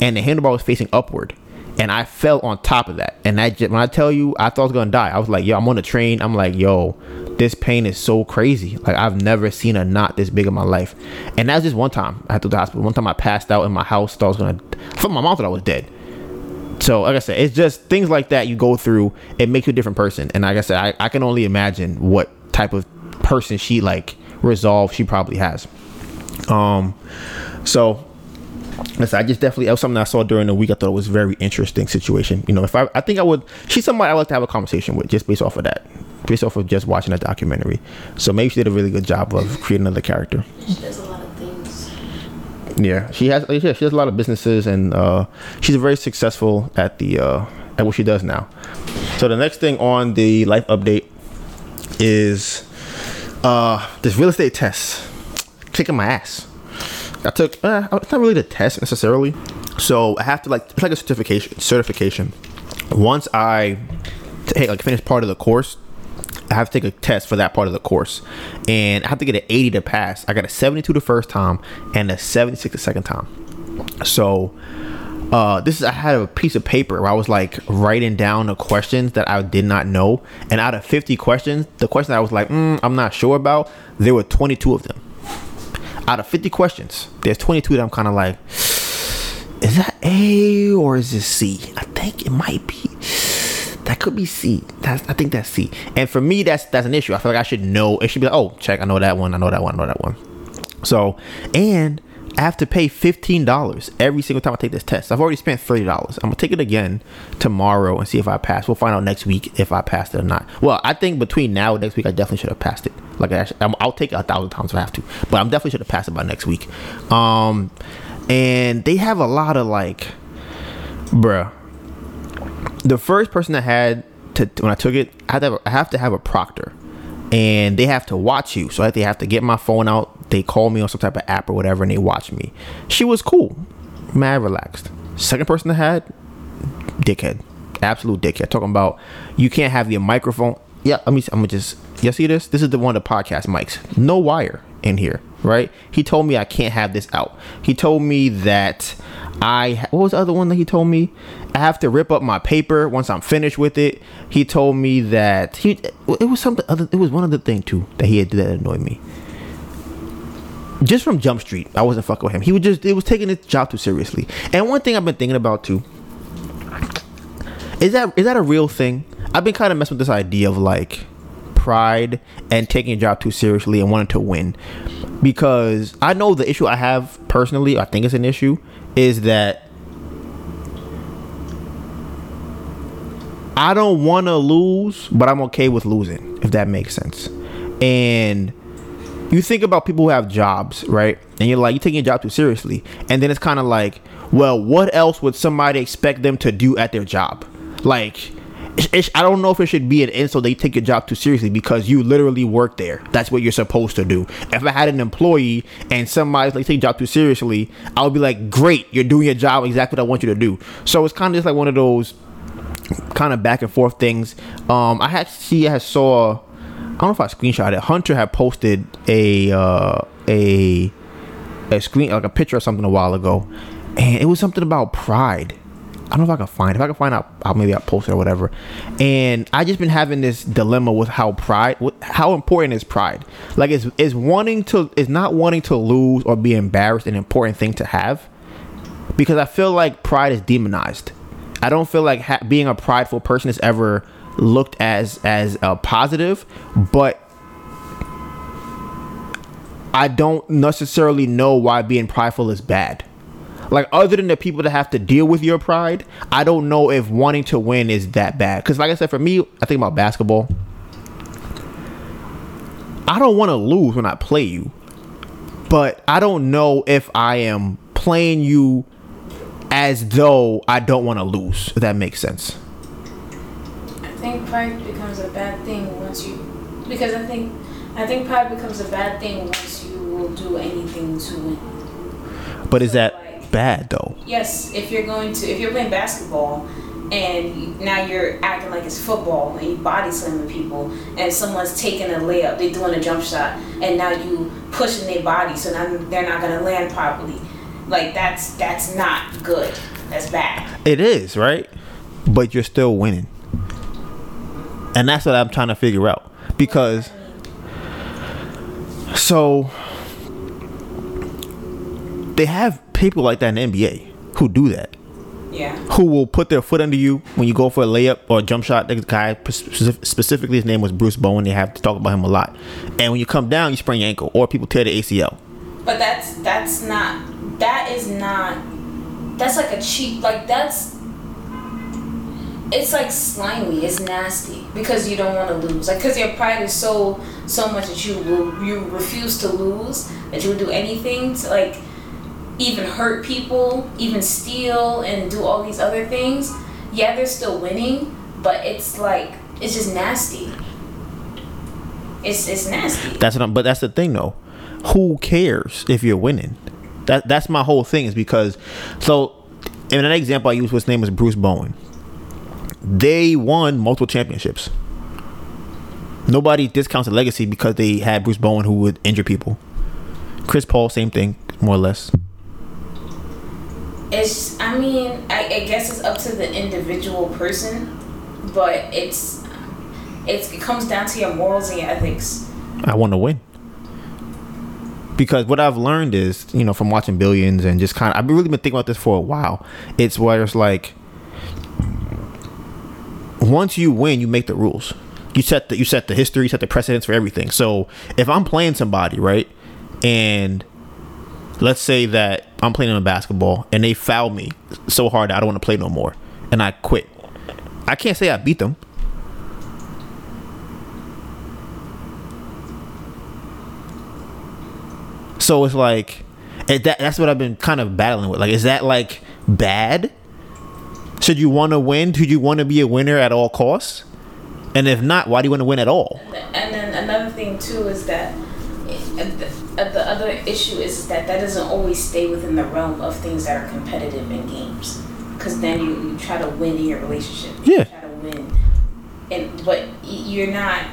and the handlebar was facing upward, and I fell on top of that. And I just, when I tell you, I thought I was gonna die. I was like, yo, I'm on the train. I'm like, yo, this pain is so crazy. Like I've never seen a knot this big in my life. And that's just one time I had to the hospital. One time I passed out in my house. Thought I was gonna. Thought my mom thought I was dead. So like I said, it's just things like that you go through. It makes you a different person. And like I said, I, I can only imagine what type of person she like resolve she probably has. Um, so Listen, I just definitely that was something I saw during the week. I thought it was a very interesting situation. You know, if I I think I would she's somebody I like to have a conversation with just based off of that. Based off of just watching a documentary. So maybe she did a really good job of creating another character. She does a lot of things. Yeah. She has yeah, she has a lot of businesses and uh, she's very successful at the uh, at what she does now. So the next thing on the life update is uh this real estate test. Kicking my ass. I took uh, it's not really the test necessarily. So I have to like it's like a certification certification. Once I take like finish part of the course, I have to take a test for that part of the course, and I have to get an 80 to pass. I got a 72 the first time and a 76 the second time. So uh, this is I had a piece of paper where I was like writing down the questions that I did not know, and out of 50 questions, the question I was like, mm, I'm not sure about, there were 22 of them out of 50 questions, there's 22 that I'm kind of like, is that A or is this C? I think it might be. That could be C. That's, I think that's C. And for me, that's that's an issue. I feel like I should know. It should be like, oh, check. I know that one. I know that one. I know that one. So, and I have to pay fifteen dollars every single time I take this test. I've already spent thirty dollars. I'm gonna take it again tomorrow and see if I pass. We'll find out next week if I passed it or not. Well, I think between now and next week, I definitely should have passed it. Like I, will take it a thousand times if I have to, but I'm definitely should have passed it by next week. Um, and they have a lot of like, bruh. The first person that had to when I took it, I have to have, I have, to have a proctor, and they have to watch you. So they have to get my phone out. They call me on some type of app or whatever, and they watch me. She was cool, mad relaxed. Second person I had, dickhead, absolute dickhead. Talking about you can't have your microphone yeah, let me. I'm gonna just. You see this? This is the one of the podcast mics. No wire in here, right? He told me I can't have this out. He told me that I. What was the other one that he told me? I have to rip up my paper once I'm finished with it. He told me that he. It was something other. It was one other thing too that he had that annoyed me. Just from Jump Street, I wasn't fucking with him. He was just. It was taking his job too seriously. And one thing I've been thinking about too. Is that is that a real thing? I've been kind of messing with this idea of like pride and taking a job too seriously and wanting to win because I know the issue I have personally, I think it's an issue, is that I don't want to lose, but I'm okay with losing, if that makes sense. And you think about people who have jobs, right? And you're like, you're taking your job too seriously. And then it's kind of like, well, what else would somebody expect them to do at their job? Like, I don't know if it should be an insult they take your job too seriously because you literally work there. That's what you're supposed to do. If I had an employee and somebody's like take your job too seriously, I would be like, great, you're doing your job exactly what I want you to do. So it's kind of just like one of those kind of back and forth things. Um, I actually I saw, I don't know if I screenshot it. Hunter had posted a uh, a a screen like a picture or something a while ago, and it was something about pride I don't know if I can find. If I can find out, I'll maybe I'll post it or whatever. And I just been having this dilemma with how pride, how important is pride? Like, is is wanting to is not wanting to lose or be embarrassed an important thing to have? Because I feel like pride is demonized. I don't feel like ha- being a prideful person is ever looked as as a positive, but I don't necessarily know why being prideful is bad. Like other than the people that have to deal with your pride, I don't know if wanting to win is that bad. Because like I said, for me, I think about basketball. I don't want to lose when I play you, but I don't know if I am playing you as though I don't want to lose. If that makes sense. I think pride becomes a bad thing once you, because I think, I think pride becomes a bad thing once you will do anything to win. But is that bad though. Yes, if you're going to if you're playing basketball and now you're acting like it's football and you body slamming people and someone's taking a layup, they're doing a jump shot and now you pushing their body so now they're not gonna land properly. Like that's that's not good. That's bad. It is, right? But you're still winning. And that's what I'm trying to figure out. Because so they have people like that in the NBA who do that. Yeah. Who will put their foot under you when you go for a layup or a jump shot. The guy specifically, his name was Bruce Bowen. They have to talk about him a lot. And when you come down, you sprain your ankle, or people tear the ACL. But that's that's not that is not that's like a cheap like that's it's like slimy. It's nasty because you don't want to lose. Like because your pride is so so much that you will you refuse to lose that you will do anything to like even hurt people, even steal and do all these other things, yeah, they're still winning, but it's like it's just nasty. It's it's nasty. That's what I'm, but that's the thing though. Who cares if you're winning? That that's my whole thing is because so in an example I used his name was Bruce Bowen. They won multiple championships. Nobody discounts the legacy because they had Bruce Bowen who would injure people. Chris Paul, same thing, more or less it's i mean I, I, guess it's up to the individual person but it's it's it comes down to your morals and your ethics i want to win because what i've learned is you know from watching billions and just kind of i've really been thinking about this for a while it's where it's like once you win you make the rules you set the you set the history you set the precedence for everything so if i'm playing somebody right and let's say that I'm playing in a basketball and they foul me so hard I don't want to play no more and I quit. I can't say I beat them. So it's like that, that's what I've been kind of battling with. Like is that like bad? Should you want to win? Do you want to be a winner at all costs? And if not, why do you want to win at all? And then another thing too is that uh, the other issue is that that doesn't always stay within the realm of things that are competitive in games. Because then you, you try to win in your relationship. Yeah. You try to win. And, but you're not.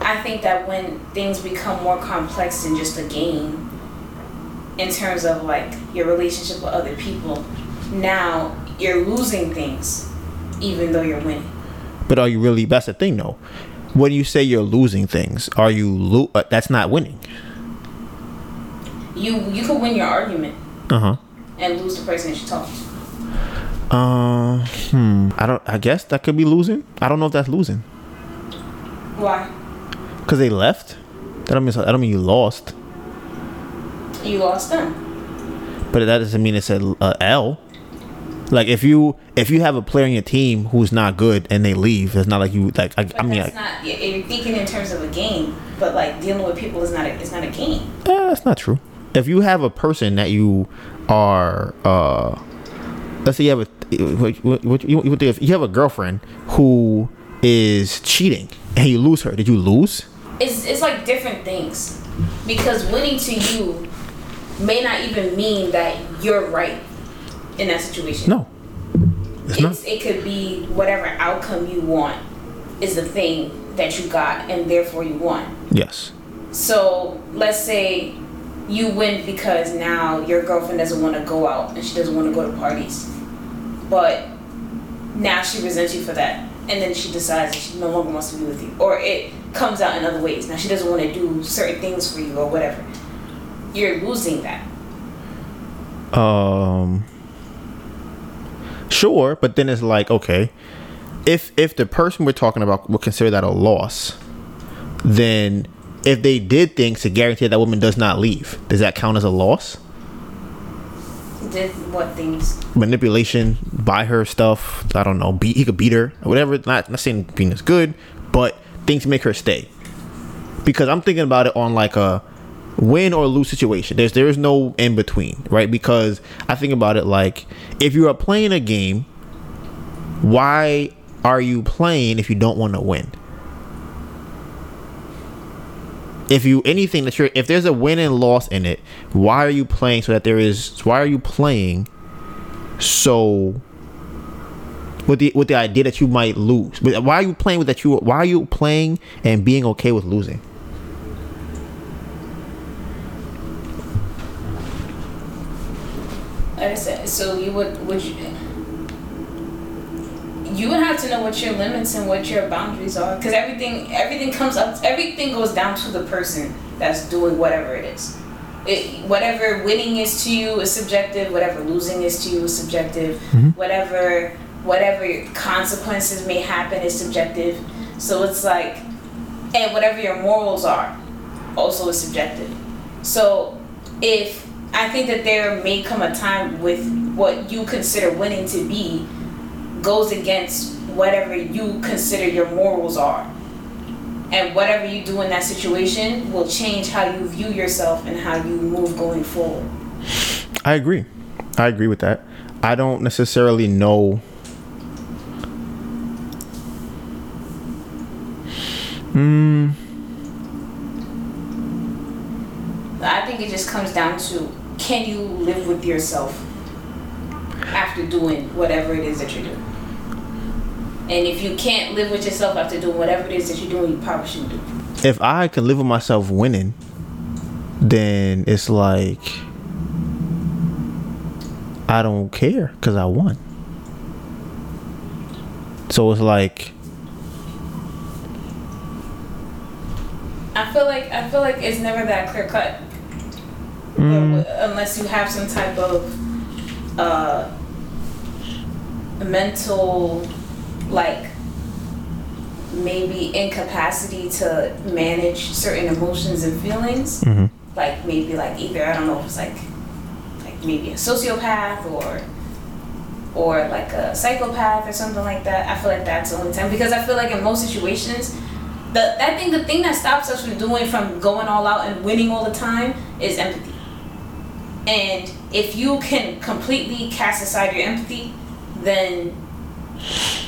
I think that when things become more complex than just a game, in terms of like your relationship with other people, now you're losing things, even though you're winning. But are you really? That's the thing, though. When you say you're losing things, are you? Lo- uh, that's not winning. You you could win your argument Uh huh. and lose the person that you talk to. Uh, hmm. I don't. I guess that could be losing. I don't know if that's losing Why? because they left. That don't mean. I don't mean you lost. You lost them. But that doesn't mean it's a, a L. Like if you if you have a player in your team who's not good and they leave, it's not like you like. I, I mean, that's like, not. You're thinking in terms of a game, but like dealing with people is not. A, it's not a game. eh, that's not true. If you have a person that you are, uh let's say you have a what, what, what you, if you have a girlfriend who is cheating and you lose her, did you lose? It's it's like different things, because winning to you may not even mean that you're right in that situation. No, it's not. It could be whatever outcome you want is the thing that you got, and therefore you won. Yes. So let's say you win because now your girlfriend doesn't want to go out and she doesn't want to go to parties, but now she resents you for that, and then she decides that she no longer wants to be with you, or it comes out in other ways. Now she doesn't want to do certain things for you or whatever. You're losing that. Um. Sure, but then it's like okay, if if the person we're talking about would consider that a loss, then if they did things to guarantee that woman does not leave, does that count as a loss? Did what things? Manipulation, buy her stuff. I don't know. Beat he could beat her, whatever. Not not saying being is good, but things make her stay. Because I'm thinking about it on like a win or lose situation. There's there is no in between, right? Because I think about it like if you are playing a game, why are you playing if you don't want to win? If you anything that you're if there's a win and loss in it, why are you playing so that there is why are you playing so with the with the idea that you might lose? But why are you playing with that you why are you playing and being okay with losing? Said, so you would would you you would have to know what your limits and what your boundaries are because everything everything comes up everything goes down to the person that's doing whatever it is. It, whatever winning is to you is subjective whatever losing is to you is subjective. Mm-hmm. Whatever whatever consequences may happen is subjective. So it's like and whatever your morals are also is subjective. So if I think that there may come a time with what you consider winning to be goes against whatever you consider your morals are. And whatever you do in that situation will change how you view yourself and how you move going forward. I agree. I agree with that. I don't necessarily know. Hmm. I think it just comes down to can you live with yourself after doing whatever it is that you're doing? And if you can't live with yourself after doing whatever it is that you're doing, you probably shouldn't do it. If I can live with myself winning, then it's like I don't care because I won. So it's like I feel like I feel like it's never that clear cut. Mm, unless you have some type of uh, mental like maybe incapacity to manage certain emotions and feelings mhm. like maybe like either i don't know if it's like like maybe a sociopath or or like a psychopath or something like that i feel like that's the only time because i feel like in most situations the I think the thing that stops us from doing from going all out and winning all the time is empathy. And if you can completely cast aside your empathy, then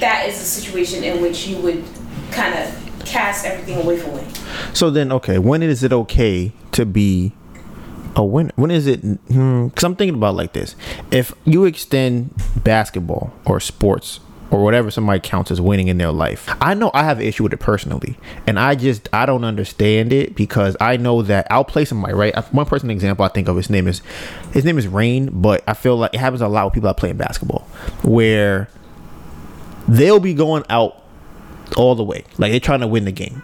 that is a situation in which you would kind of cast everything away from winning. So then, okay, when is it okay to be a winner? When is it? Hmm, because I'm thinking about it like this: if you extend basketball or sports or whatever somebody counts as winning in their life. I know I have an issue with it personally, and I just I don't understand it because I know that I'll play somebody right. One person example I think of his name is his name is Rain, but I feel like it happens a lot with people that play in basketball where they'll be going out all the way, like they're trying to win the game,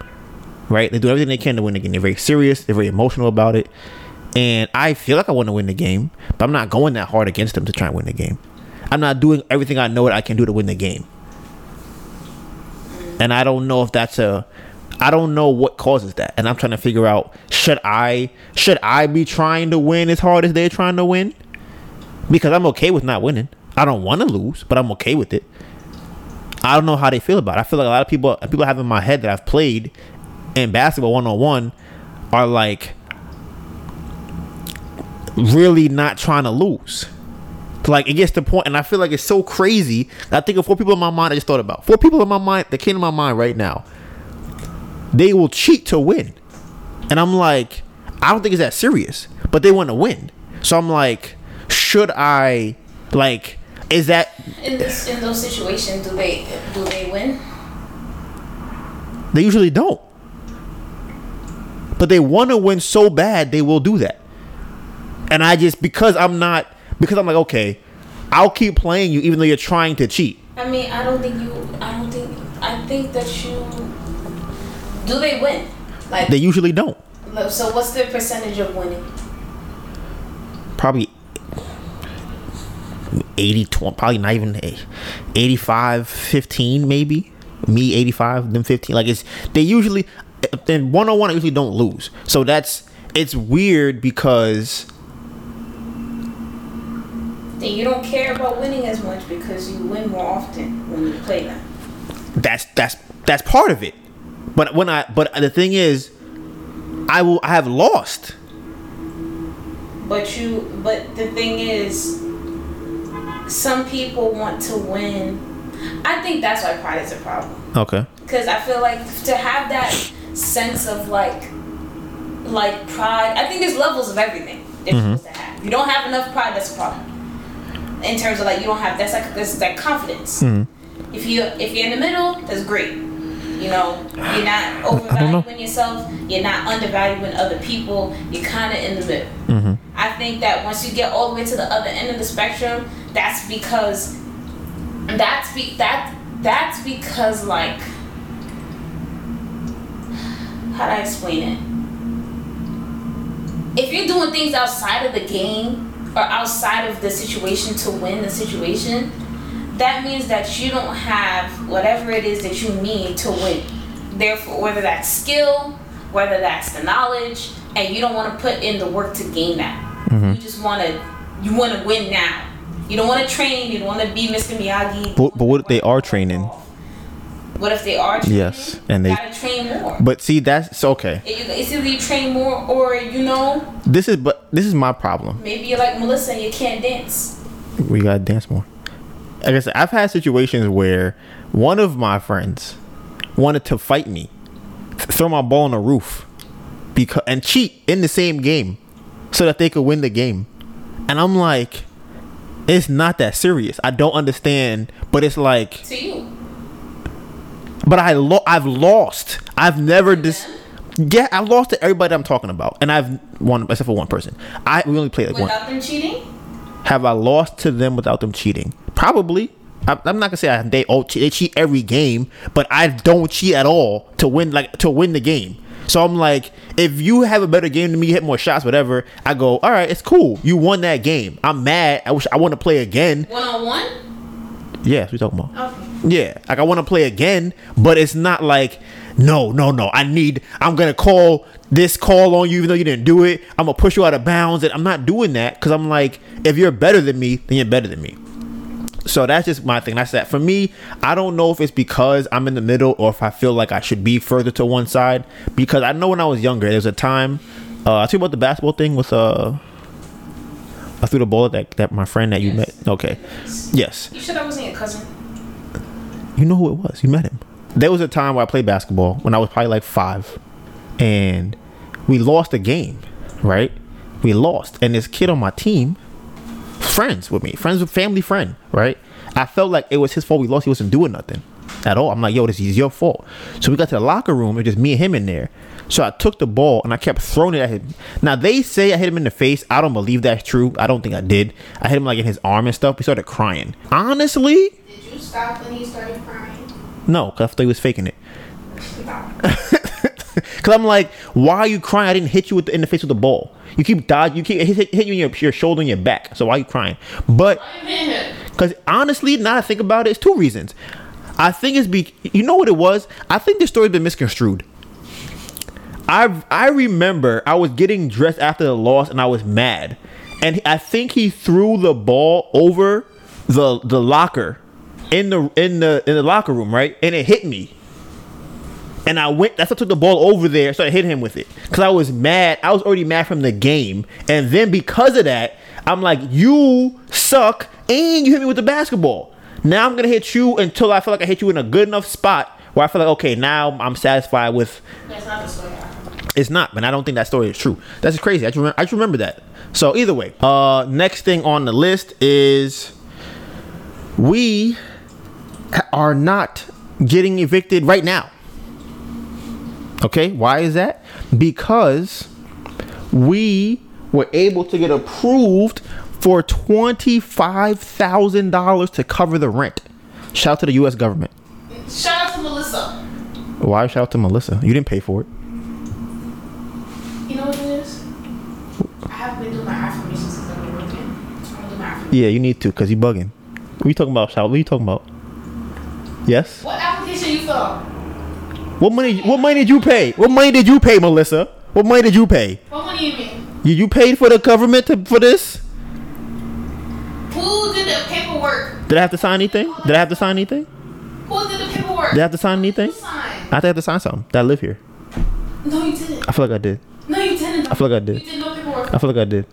right? They do everything they can to win the game. They're very serious. They're very emotional about it. And I feel like I want to win the game, but I'm not going that hard against them to try and win the game. I'm not doing everything I know that I can do to win the game. And I don't know if that's a I don't know what causes that. And I'm trying to figure out should I should I be trying to win as hard as they're trying to win? Because I'm okay with not winning. I don't want to lose, but I'm okay with it. I don't know how they feel about it. I feel like a lot of people people have in my head that I've played in basketball one on one are like really not trying to lose. Like it gets to the point, and I feel like it's so crazy. I think of four people in my mind. I just thought about four people in my mind that came to my mind right now. They will cheat to win, and I'm like, I don't think it's that serious, but they want to win. So I'm like, should I like? Is that in this in those situations? Do they do they win? They usually don't, but they want to win so bad they will do that. And I just because I'm not because I'm like okay, I'll keep playing you even though you're trying to cheat. I mean, I don't think you. I don't think. I think that you. Do they win? Like they usually don't. So what's the percentage of winning? Probably 80 20, probably not even 85 15 maybe me 85 them 15 like it's they usually then one-on-one I usually don't lose so that's it's weird because and you don't care about winning as much because you win more often when you play them that's that's that's part of it but when i but the thing is i will i have lost but you but the thing is some people want to win. I think that's why pride is a problem. Okay. Because I feel like to have that sense of like, like pride. I think there's levels of everything they're mm-hmm. to have. You don't have enough pride, that's a problem. In terms of like you don't have that's like that's like confidence. Mm-hmm. If you if you're in the middle, that's great. You know, you're not [sighs] overvaluing yourself. You're not undervaluing other people. You're kind of in the middle. Mm-hmm. I think that once you get all the way to the other end of the spectrum, that's because that's be that that's because like how do I explain it? If you're doing things outside of the game or outside of the situation to win the situation, that means that you don't have whatever it is that you need to win. Therefore, whether that's skill, whether that's the knowledge, and you don't want to put in the work to gain that. Mm-hmm. You just want to you want to win now. You don't want to train. You don't want to be Mr. Miyagi. But, but what if they are training? What if they are training? Yes, and they gotta train more. But see, that's okay. It's either you train more or you know. This is but this is my problem. Maybe you're like Melissa and you can't dance. We gotta dance more. Like I said, I've had situations where one of my friends wanted to fight me, throw my ball on the roof, because and cheat in the same game, so that they could win the game. And I'm like, it's not that serious. I don't understand, but it's like to you. But I lo- I've lost. I've never dis. Yeah, I lost to everybody I'm talking about, and I've won except for one person. I we only played like without one. them cheating. Have I lost to them without them cheating? Probably. I'm not gonna say I, they oh they cheat every game, but I don't cheat at all to win like to win the game. So I'm like, if you have a better game than me, hit more shots, whatever, I go, all right, it's cool. You won that game. I'm mad. I wish I want to play again. One on one. Yes, we talking about. Okay. Yeah, like I want to play again, but it's not like, no, no, no. I need. I'm gonna call this call on you, even though you didn't do it. I'm gonna push you out of bounds, and I'm not doing that because I'm like, if you're better than me, then you're better than me. So that's just my thing. That's that. For me, I don't know if it's because I'm in the middle or if I feel like I should be further to one side. Because I know when I was younger, there was a time. Uh, I you about the basketball thing with uh. I threw the ball at that, that my friend that yes. you met. Okay. Yes. You said I wasn't your cousin. You know who it was. You met him. There was a time where I played basketball when I was probably like five, and we lost a game. Right? We lost, and this kid on my team friends with me, friends with family friend, right? I I felt like it was his fault we lost. He wasn't doing nothing at all. I'm like, yo, this is your fault. So we got to the locker room. It was just me and him in there. So I took the ball and I kept throwing it at him. Now they say I hit him in the face. I don't believe that's true. I don't think I did. I hit him like in his arm and stuff. He started crying. Honestly, Did you stop when he started crying? no, because I thought he was faking it. [laughs] Because I'm like, why are you crying? I didn't hit you with the, in the face with the ball. You keep dodging. You keep hit, hit, hit you in your, your shoulder and your back. So why are you crying? But I didn't hit him. because honestly, now I think about it, it's two reasons. I think it's be you know what it was. I think the story's been misconstrued. I I remember I was getting dressed after the loss and I was mad, and I think he threw the ball over the the locker in the in the in the locker room right, and it hit me. And I went. That's I took the ball over there, so I hit him with it. Cause I was mad. I was already mad from the game, and then because of that, I'm like, you suck, and you hit me with the basketball. Now I'm gonna hit you until I feel like I hit you in a good enough spot where I feel like, okay, now I'm satisfied with. That's not the story. It's not, but I don't think that story is true. That's crazy. I just remember, I just remember that. So either way, uh, next thing on the list is we are not getting evicted right now. Okay, why is that? Because we were able to get approved for $25,000 to cover the rent. Shout out to the US government. Shout out to Melissa. Why shout out to Melissa? You didn't pay for it. You know what it is? I haven't been doing my affirmations since I've been working. I'm gonna my. Yeah, you need to, cause you bugging. What are you talking about, Shout? What are you talking about? Yes. What application you fill? What money? What money did you pay? What money did you pay, Melissa? What money did you pay? What money you mean? You you paid for the government to, for this? Who did the paperwork? Did I have to sign anything? Did I have to sign anything? Who did the paperwork? Did I have to sign anything? I think I have to sign something. That I live here. No, you didn't. I feel like I did. No, you didn't. I feel like I did. You did no paperwork. I feel like I did.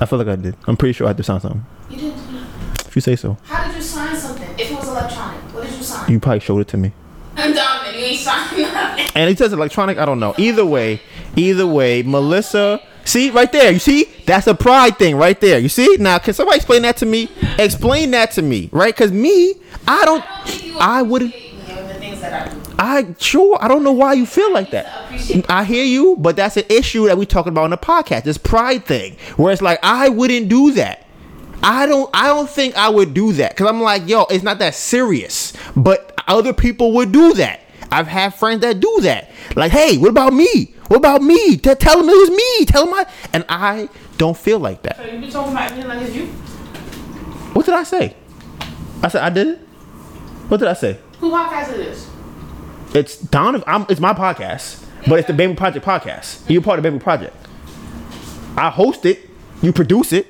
I feel like I did. I'm pretty sure I had to sign something. You didn't. If you say so. How did you sign something? If it was electronic, what did you sign? You probably showed it to me. I'm Donivan. You ain't signed nothing. And it says electronic. I don't know. Either way, either way, Melissa. See right there. You see that's a pride thing right there. You see now. Can somebody explain that to me? Explain that to me, right? Because me, I don't. I wouldn't. I sure. I don't know why you feel like that. I hear you, but that's an issue that we talking about on the podcast. This pride thing, where it's like I wouldn't do that. I don't. I don't think I would do that because I'm like, yo, it's not that serious. But other people would do that. I've had friends that do that. Like, hey, what about me? What about me? Tell them it was me. Tell them I. And I don't feel like that. So you be talking about everything like it's you? What did I say? I said I did it. What did I say? Who podcast it is? It's Donivan. I'm, it's my podcast, but it's the Bamboo Project podcast. You're part of Bamboo Project. I host it. You produce it.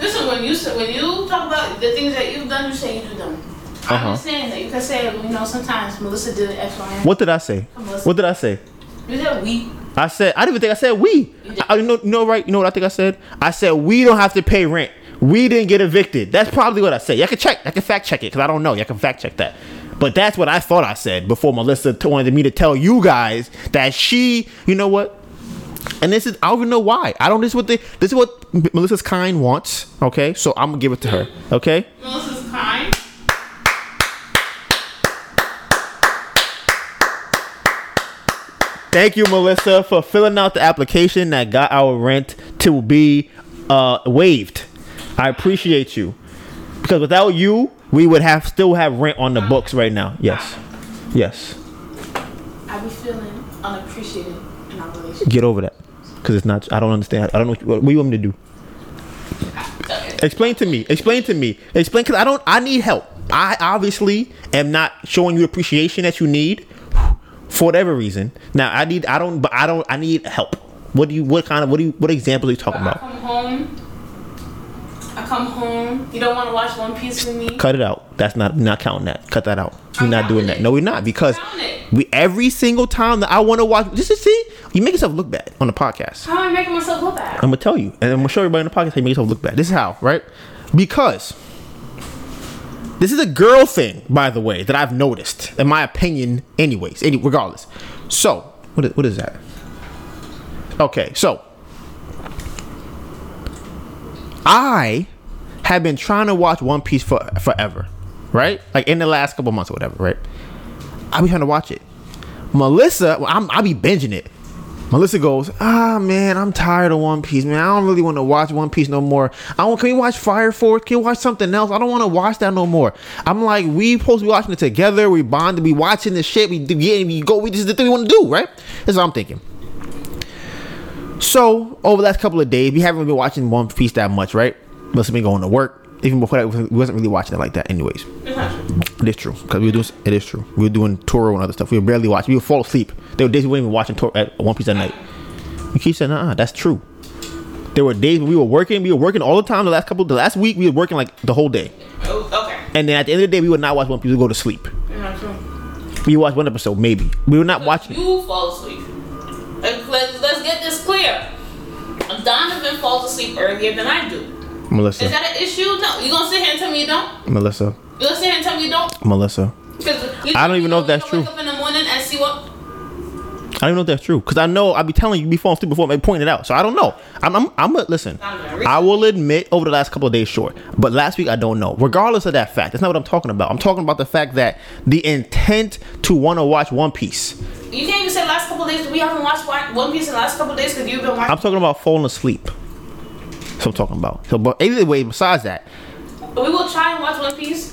Listen, when you when you talk about the things that you've done, you say you do them. Uh-huh. I'm just saying that you can say, you know, sometimes Melissa did X, Y, and What did I say? What did I say? You said we. I said I didn't even think I said we. I, you know, you know, right? You know what I think I said? I said we don't have to pay rent. We didn't get evicted. That's probably what I said. You can check. I can fact check it because I don't know. You can fact check that. But that's what I thought I said before Melissa wanted me to tell you guys that she. You know what? And this is I don't even know why. I don't. This is what they. This is what Melissa's kind wants. Okay, so I'm gonna give it to her. Okay. Melissa's kind. Thank you, Melissa, for filling out the application that got our rent to be uh, waived. I appreciate you because without you, we would have still have rent on the books right now. Yes, yes. I be feeling unappreciated in our relationship. Get over that because it's not. I don't understand. I don't know what, what you want me to do. Explain to me. Explain to me. Explain because I don't. I need help. I obviously am not showing you appreciation that you need for whatever reason. Now I need. I don't. But I don't. I need help. What do you? What kind of? What do you? What example are you talking about? I come home. I come home. You don't want to watch One Piece with me. Cut it out. That's not. Not counting that. Cut that out. We're I'm not doing counting that. No, we're not because we every single time that I want to watch. Just to see, you make yourself look bad on the podcast. How am I making myself look bad? I'm gonna tell you, and I'm gonna show everybody in the podcast how you make yourself look bad. This is how, right? Because this is a girl thing, by the way, that I've noticed, in my opinion, anyways. Any, regardless. So, what is, what is that? Okay, so I have been trying to watch One Piece for forever, right? Like in the last couple months or whatever, right? I be trying to watch it. Melissa, well, I'm, I be binging it. Melissa goes, ah man, I'm tired of One Piece, man. I don't really want to watch One Piece no more. I want, can we watch Fire Force? Can we watch something else? I don't want to watch that no more. I'm like, we supposed to be watching it together. We bonded. We watching this shit. We yeah, we go. We this is the thing we want to do, right? That's what I'm thinking. So over the last couple of days, we haven't been watching One Piece that much, right? Melissa been going to work. Even before that, we wasn't really watching it like that, anyways. It is true because we were doing. It is true. We were doing Turo and other stuff. We were barely watching. We would fall asleep. There were days we weren't even watching Toro at One Piece at night. We keep saying, uh, that's true. There were days when we were working. We were working all the time. The last couple, the last week, we were working like the whole day. Oh, okay. And then at the end of the day, we would not watch One Piece. We would go to sleep. Yeah, true. We would watch one episode, maybe. We were not watching. You fall asleep. Let's, let's get this clear. Donivan falls asleep earlier than I do. Is that an issue? No. You gonna sit here and tell me you don't? Melissa, You gonna sit here and tell me you don't? Melissa. you I don't even know if that's you true. Wake up in the morning and see what. I don't even know if that's true because I know I be telling you before asleep before I point it out. So I don't know. I'm I'm, I'm a, listen. I will admit over the last couple of days, short, but last week I don't know. Regardless of that fact, that's not what I'm talking about. I'm talking about the fact that the intent to want to watch One Piece. You can't even say last couple days. We haven't watched One One Piece in the last couple days because you've been watching. I'm talking about falling asleep. What I'm talking about. So, but either way, besides that, We will try and watch One Piece.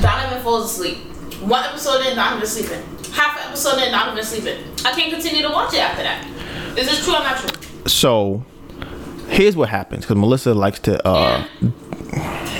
Donivan falls asleep. One episode in, Donivan's sleeping. Half an episode in, Donivan's sleeping. I can't continue to watch it after that. Is this true or not true? so here's what happens because Melissa likes to. uh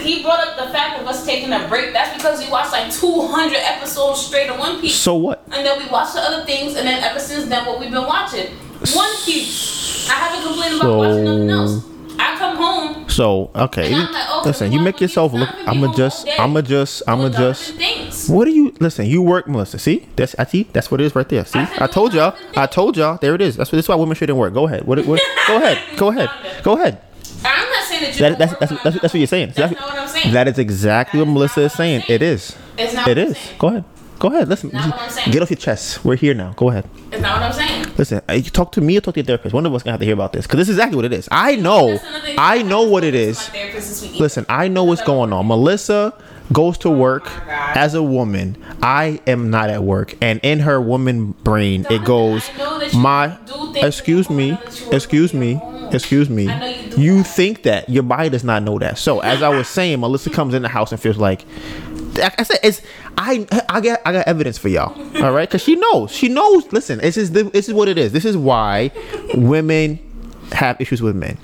He brought up the fact of us taking a break. That's because we watched like 200 episodes straight of One Piece. So what? And then we watched the other things, and then ever since then, what we've been watching. One Piece. I haven't complained about watching nothing else. I come home. So okay, like, oh, listen. You make yourself look. I'ma just. I'ma just. I'ma just. What do you listen? You work, Melissa. See, that's I see. That's what it is right there. See, I I told y'all. I told y'all. There it is. That's what. That's why women shouldn't work. Go ahead. What? what go ahead. [laughs] Go ahead. Go ahead. I'm not saying that you. That, that's, that's, that's, that's what you're saying. That's not what I'm saying. That is exactly what Melissa is saying. saying. It is. It's not It is. Go ahead. Go ahead. Listen. Not what I'm saying. Get off your chest. We're here now. Go ahead. It's not what I'm saying. Listen. uh, You talk to me or talk to your therapist. One of us gonna have to hear about this because this is exactly what it is. I know. That's another thing I know what it is. therapist this week. Listen, I know what's going on. Melissa goes to work Oh as a woman. I am not at work, and in her woman brain, it goes, I know that you "My, excuse me, home that you won't excuse me, excuse me. You You think that your body does not know that. So, as I was [laughs] saying, Melissa comes in the house and feels like." like I said, it's I I got I got evidence for y'all. All right, because she knows. She knows. Listen, this is the, this is what it is. This is why women have issues with men.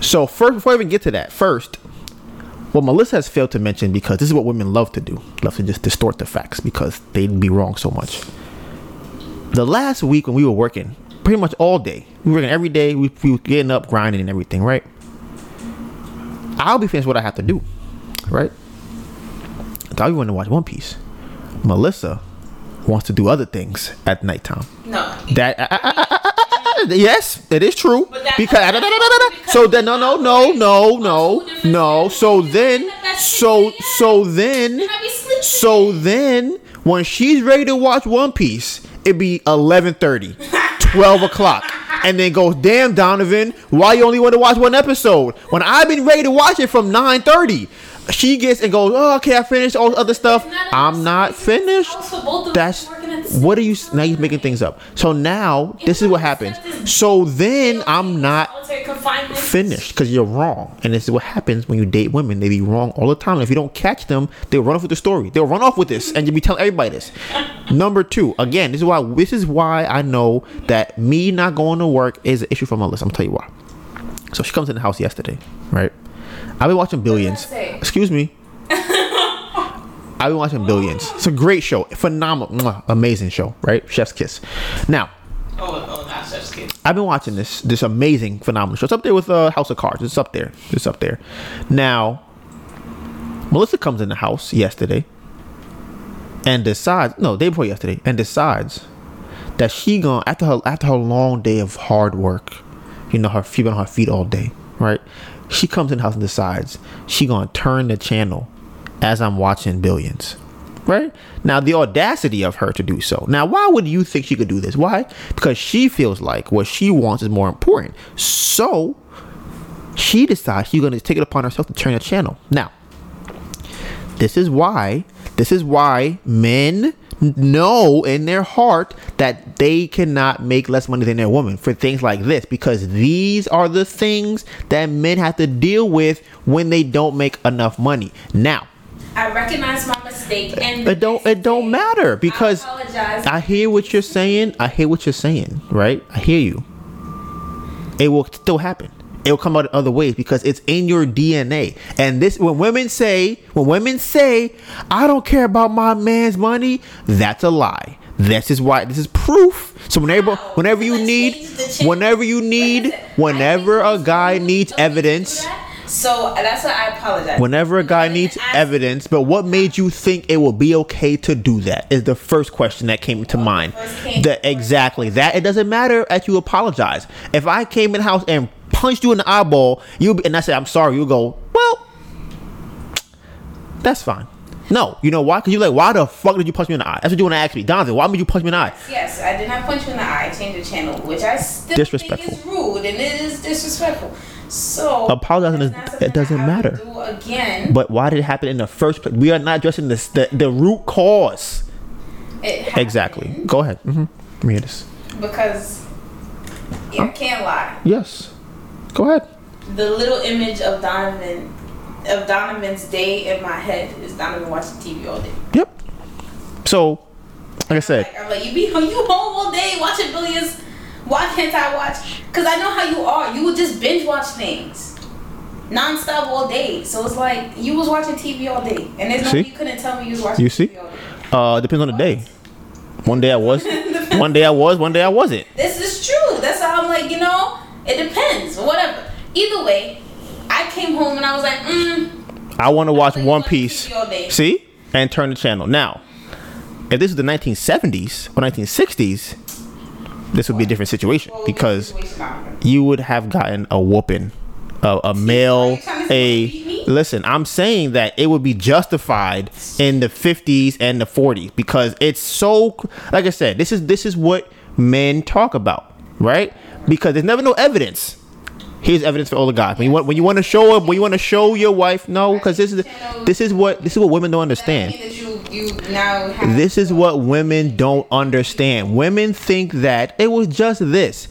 So first, before I even get to that, first, what Melissa has failed to mention because this is what women love to do, love to just distort the facts because they'd be wrong so much. The last week when we were working, pretty much all day, we were working every day. We, we were getting up, grinding, and everything, right? I'll be finished what I have to do, right? So I want to watch One Piece. Melissa wants to do other things at nighttime. No. That I- I- I- yes, it is true. That- Because so then no no no no no no. So then so so then I be sleeping. so then when she's ready to watch One Piece, it be 11:30, [laughs] 12 o'clock. And then goes, damn Donivan, why you only want to watch one episode? When I've been ready to watch it from 9:30, she gets and goes, oh, okay, I finished all the other stuff. I'm not finished. That's what are you now? You're making things up. So now this is what happens. So then I'm not finished because you're wrong. And this is what happens when you date women. They be wrong all the time. If you don't catch them, they'll run off with the story. They'll run off with this, and you'll be telling everybody this. [laughs] Number two, again, this is why this is why I know that me not going to work is an issue for Melissa. I'm gonna tell you why. So she comes in the house yesterday, right? I've been watching Billions. Excuse me. I've been watching Billions. It's a great show, phenomenal, amazing show, right? Chef's Kiss. Now, Oh, oh, not such kid. I've been watching this this amazing phenomenal show. It's up there with uh, House of Cards. It's up there. It's up there. Now, Melissa comes in the house yesterday and decides no day before yesterday and decides that she gonna after her after her long day of hard work, you know her she been on her feet all day, right? She comes in the house and decides she gonna turn the channel as I'm watching Billions. Right? Now the audacity of her to do so. Now why would you think she could do this? Why? Because she feels like what she wants is more important. So she decides she's going to take it upon herself to turn the channel. Now, this is why this is why men know in their heart that they cannot make less money than their woman for things like this because these are the things that men have to deal with when they don't make enough money. Now, I recognize my mistake and it don't it don't matter because I. I hear what you're saying. I hear what you're saying, right? I hear you. It will still happen. It will come out in other ways because it's in your DNA. And this, when women say, when women say, I don't care about my man's money, that's a lie. This is why. This is proof. So whenever, whenever you need, change the change. whenever you need, whenever a guy needs of me to do evidence. So that's why I apologize. whenever a guy needs evidence, but what made you think it will be okay to do that is the first question that came to mind. came- exactly that. It doesn't matter that you apologize. If I came in house and punched you in the eyeball, you be, and I said I'm sorry, you go well. That's fine. No, you know why? Because you're like, why the fuck did you punch me in the eye? That's what you want to ask me, Donivan. Why did you punch me in the eye? Yes, I did not punch you in the eye. I changed the channel, which I still Disrespectful. think is rude and it is disrespectful. So Apologizing is- it doesn't matter. Do again, But why did it happen in the first place? We are not addressing this, the the root cause. Exactly. Go ahead. Mm-hmm. Hear this. because you I can't lie. Yes. Go ahead. The little image of Donivan, of Donivan's day in my head is Donivan watching TV all day. Yep. So, like I said, Like, I'm like, you be you home all day watching billions. Why can't I watch? Cause I know how you are. You would just binge watch things, nonstop all day. So it's like you was watching TV all day, and there's no See? you couldn't tell me you was watching You TV see? all day. uh, depends on the day. One day I was, [laughs] one day I was, one day I wasn't. This is true. That's how I'm like, you know, it depends. Whatever. Either way, I came home and I was like, mm, I want to watch One Piece. TV all day. See, and turn the channel. Now, if this is the 1970s or 1960s, this would be a different situation what would be the because you would have gotten a whooping, a, a male, you trying to say you a. Listen, I'm saying that it would be justified in the 50s and the 40s because it's so. Like I said, this is this is what men talk about, right? Because there's never no evidence. Here's evidence for all the guys. When you want when you want to show up, when you want to show your wife, no, because this is this is what this is what women don't understand. mean that you you now have This is what women don't understand. Women think that it was just this.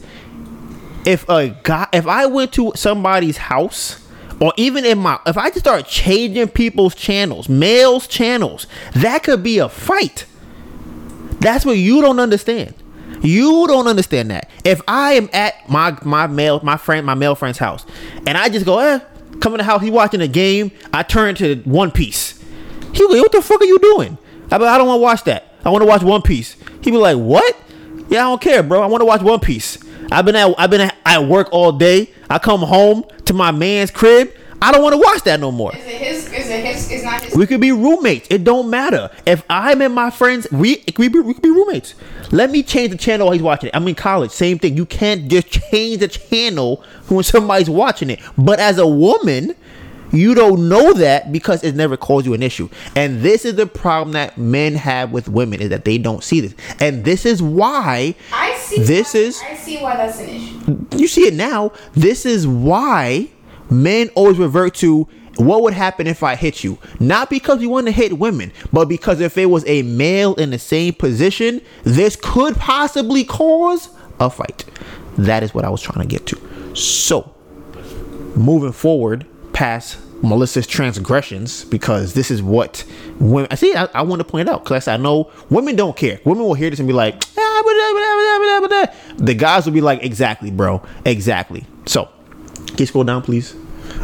If a guy, if I went to somebody's house, or even in my, if I just start changing people's channels, males' channels, that could be a fight. That's what you don't understand. You don't understand that. If I am at my my male my friend my male friend's house, and I just go, eh, come in the house, he watching a game, I turn to One Piece. He go, what the fuck are you doing? I be, I don't want to watch that. I want to watch One Piece. He be like, what? Yeah, I don't care, bro. I want to watch One Piece. I've been at I've been at, at work all day. I come home to my man's crib. I don't want to watch that no more. Is it his? Is it his? Is not his? We could be roommates. It don't matter. If I'm in my friends, we we be, we could be roommates. Let me change the channel while he's watching it. I'm in college. Same thing. You can't just change the channel when [laughs] somebody's watching it. But as a woman, you don't know that because it never caused you an issue. And this is the problem that men have with women is that they don't see this. And this is why I see. This why, is- I see why that's an issue. you see it now. This is why men always revert to what would happen if I hit you. Not because we want to hit women, but because if it was a male in the same position, this could possibly cause a fight. That is what I was trying to get to. So, moving forward past Melissa's transgressions, because this is what women. I see. I, want to point out because I know women don't care. Women will hear this and be like, "Ah, blah, blah, blah, blah, blah, blah." the guys will be like, exactly, bro, exactly. So, can you scroll down, please?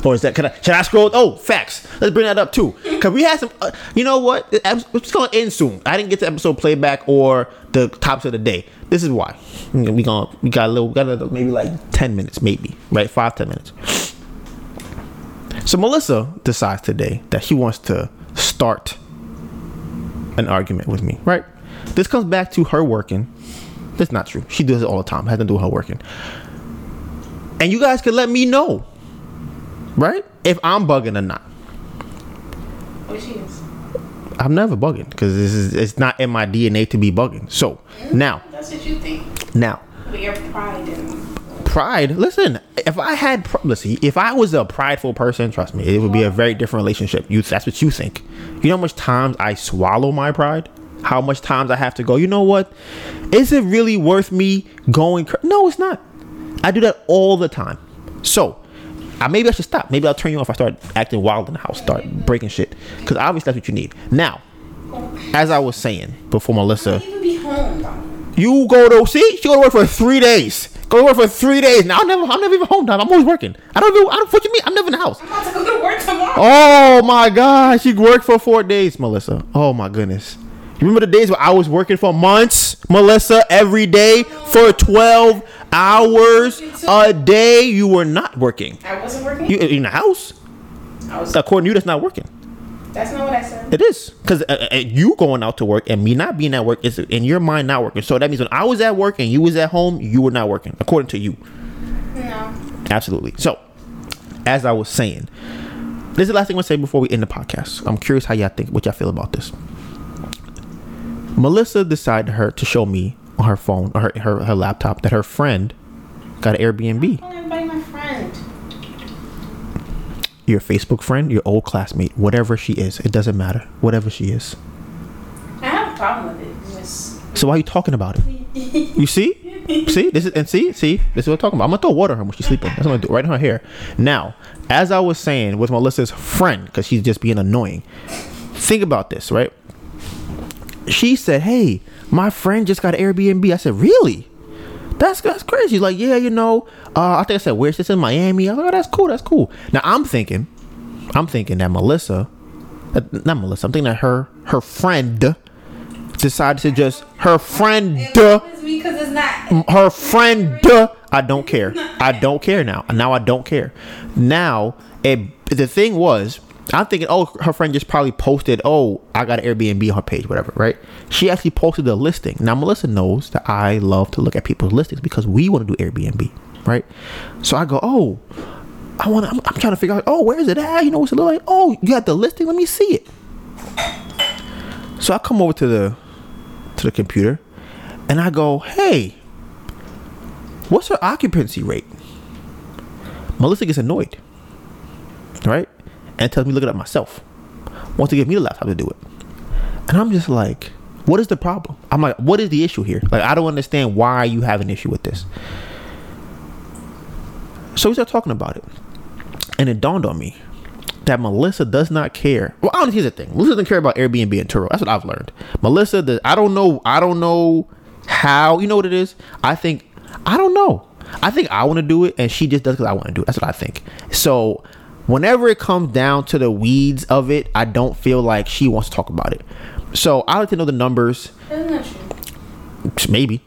Or is that? Can I? Should I scroll? Oh, facts. Let's bring that up too. Cause we had some. Uh, you know what? It's gonna end soon. I didn't get the episode playback or the tops of the day. This is why. We gonna we got a little. We got a, maybe like ten minutes, maybe right, five ten minutes. So Melissa decides today that she wants to start an argument with me. Right. This comes back to her working. That's not true. She does it all the time. It has to do with her working. And you guys can let me know, right? If I'm bugging or not. She is? I'm never bugging because this is it's not in my DNA to be bugging. So now, That's what you think. now, But your pride in. pride. Listen, if I had pr- listen, if I was a prideful person, trust me, it would be a very different relationship. You, that's what you think. You know how much times I swallow my pride. How much times I have to go. You know what? Is it really worth me going? Cr-? No, it's not. I do that all the time. So, I maybe I should stop. Maybe I'll turn you off. I start acting wild in the house, start breaking shit. Because obviously that's what you need. Now, as I was saying before, Melissa. even be home. You go to see she go to work for three days. Go to work for three days. Now I'm never I'm never even home time. I'm always working. I don't do I don't what you mean? I'm never in the house. I'm about to go to work tomorrow. Oh my god, she worked for four days, Melissa. Oh my goodness. Remember the days where I was working for months, Melissa, every day for 12 hours a day? You were not working. I wasn't working. You in the house? I was. According to you, that's not working. That's not what I said. It is because uh, uh, you going out to work and me not being at work is in your mind not working. So that means when I was at work and you was at home, you were not working according to you. No. Absolutely. So, as I was saying, this is the last thing I'm gonna say before we end the podcast. I'm curious how y'all think, what y'all feel about this. Melissa decided her to show me on her phone or her, her, her laptop that her friend got an Airbnb. Calling everybody my friend. Your Facebook friend, your old classmate, whatever she is, it doesn't matter. Whatever she is. I have a problem with it. It's Just. So why are you talking about it? [laughs] You see? see? This is and see, see, this is what I'm talking about. I'm gonna throw water on her when she's sleeping. That's what I'm gonna do right in her hair. Now, as I was saying with Melissa's friend, because she's just being annoying. Think about this, right? She said, Hey, my friend just got Airbnb. I said, Really? That's that's crazy. Like, Yeah, you know, uh, I think I said, Where's this in Miami? I was like, Oh, that's cool, that's cool. Now I'm thinking, I'm thinking that Melissa, uh, not Melissa, I'm thinking that her her friend decided to just her friend It's because it's not. her friend duh, i don't care i don't care now now i don't care now it, the thing was i'm thinking oh her friend just probably posted oh i got an airbnb on her page whatever right? She actually posted the listing. Now melissa knows that i love to look at people's listings because we want to do airbnb right? So i go oh i want I'm, I'm trying to figure out oh where is it at? You know what's it look like? Oh you got the listing? Let me see it. So i come over to the to the computer and I go, hey, what's her occupancy rate? Melissa gets annoyed, right? And tells me look it up myself. Wants to give me the laptop to do it. And I'm just like, what is the problem? I'm like, what is the issue here? Like, I don't understand why you have an issue with this. So we start talking about it. And it dawned on me that Melissa does not care. Well, honestly, here's the thing: Melissa doesn't care about Airbnb and Turo. That's what I've learned. Melissa, does, I don't know. I don't know how. You know what it is? I think I don't know. I think I want to do it, and she just does because I want to do it. That's what I think. So, whenever it comes down to the weeds of it, I don't feel like she wants to talk about it. So I like to know the numbers. That's not true. Maybe.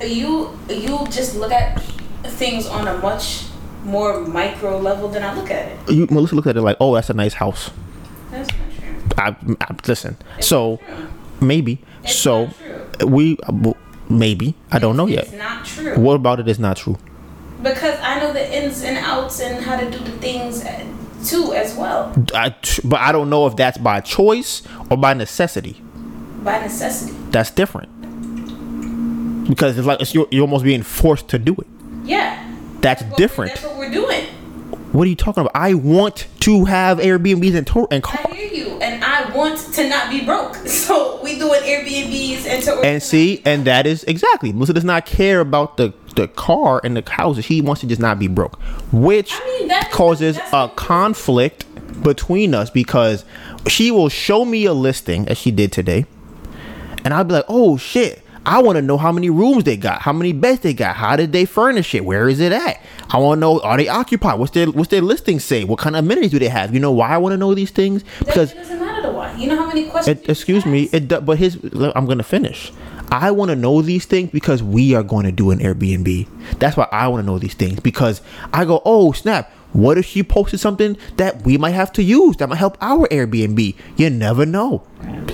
You you just look at things on a much more micro level than I look at it. You, Melissa looked at it like, oh, that's a nice house. That's not true. I, I listen. It's so maybe. It's so we uh, maybe. I don't know It's yet. not true. What about it is not true? Because I know the ins and outs and how to do the things too as well I, but I don't know if that's by choice or by necessity. by necessity. That's different. Because it's like it's, you're, you're almost being forced to do it. Yeah. That's What different. That's what we're doing. What are you talking about? I want to have Airbnbs and tour and car. I hear you, and I want to not be broke. [laughs] So we doing Airbnbs and to And see, and that is exactly. Melissa does not care about the the car and the houses. She wants to just not be broke, which I mean, causes that's- a conflict between us because she will show me a listing as she did today, and I'll be like, "Oh shit." I want to know how many rooms they got, how many beds they got, how did they furnish it, where is it at? I want to know are they occupied? What's their what's their listing say? What kind of amenities do they have? You know why I want to know these things because it doesn't matter to why. You know how many questions? it, excuse me. It but his. I'm gonna finish. I want to know these things because we are going to do an Airbnb. That's why I want to know these things because I go, oh snap. What if she posted something that we might have to use that might help our Airbnb? You never know.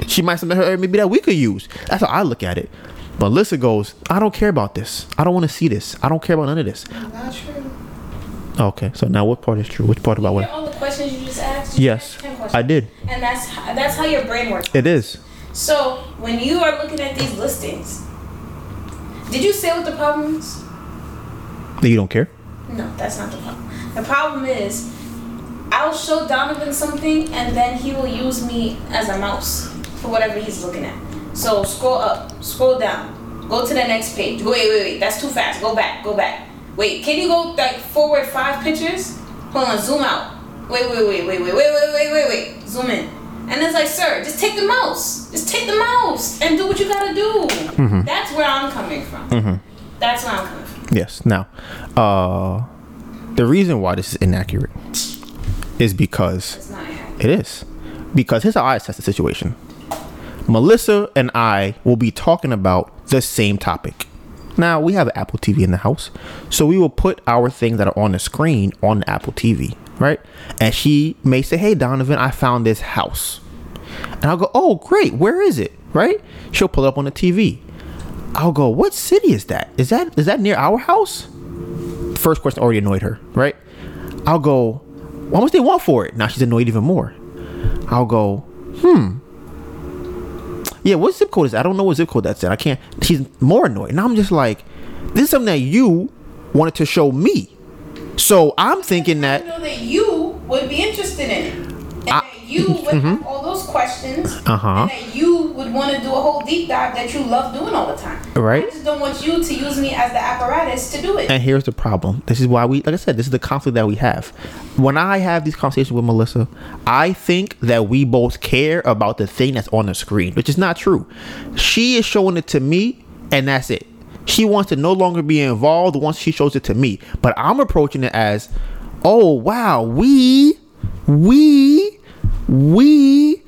She might submit her Airbnb that we could use. That's how I look at it. But Melissa goes, I don't care about this. I don't want to see this. I don't care about none of this. Not true. Okay, so now what part is true? Which part about what? all the questions you just asked. Yes, asked 10 questions. I did. And that's how, that's how your brain works. It is. So when you are looking at these listings, did you say what the problem is? You don't care? No, that's not the problem. The problem is, I'll show Donivan something and then he will use me as a mouse for whatever he's looking at. So scroll up, scroll down, go to the next page. Wait, wait, wait, that's too fast. Go back, go back. Wait, can you go like forward five pictures? Hold on, zoom out. Wait, wait, wait, wait, wait, wait, wait, wait, wait, wait. Zoom in. And it's like, sir, just take the mouse. Just take the mouse and do what you gotta do. That's where I'm coming from. That's where I'm coming from. Yes. Now, uh, the reason why this is inaccurate is because It's not it is because here's how I assess the situation. Melissa and I will be talking about the same topic. Now we have Apple TV in the house, so we will put our things that are on the screen on the Apple TV, right? And she may say, "Hey, Donivan, I found this house," and I'll go, "Oh, great! Where is it?" Right? She'll pull it up on the TV. I'll go, "What city is that? Is that is that near our house?" First question already annoyed her, right? I'll go, "How much they want for it?" Now she's annoyed even more. I'll go, hmm. Yeah, what zip code is that? I don't know what zip code that's in. I can't. She's more annoyed. And I'm just like, this is something that you wanted to show me. So I'm thinking I that, know that you would be interested in it. And that you would have all those questions. Uh-huh. And that you would want to do a whole deep dive that you love doing all the time. Right. I just don't want you to use me as the apparatus to do it. and here's the problem. This is why we, like I said, this is the conflict that we have. When I have these conversations with Melissa, I think that we both care about the thing that's on the screen, which is not true. She is showing it to me, and that's it. She wants to no longer be involved once she shows it to me. But I'm approaching it as, oh wow, we, we, we,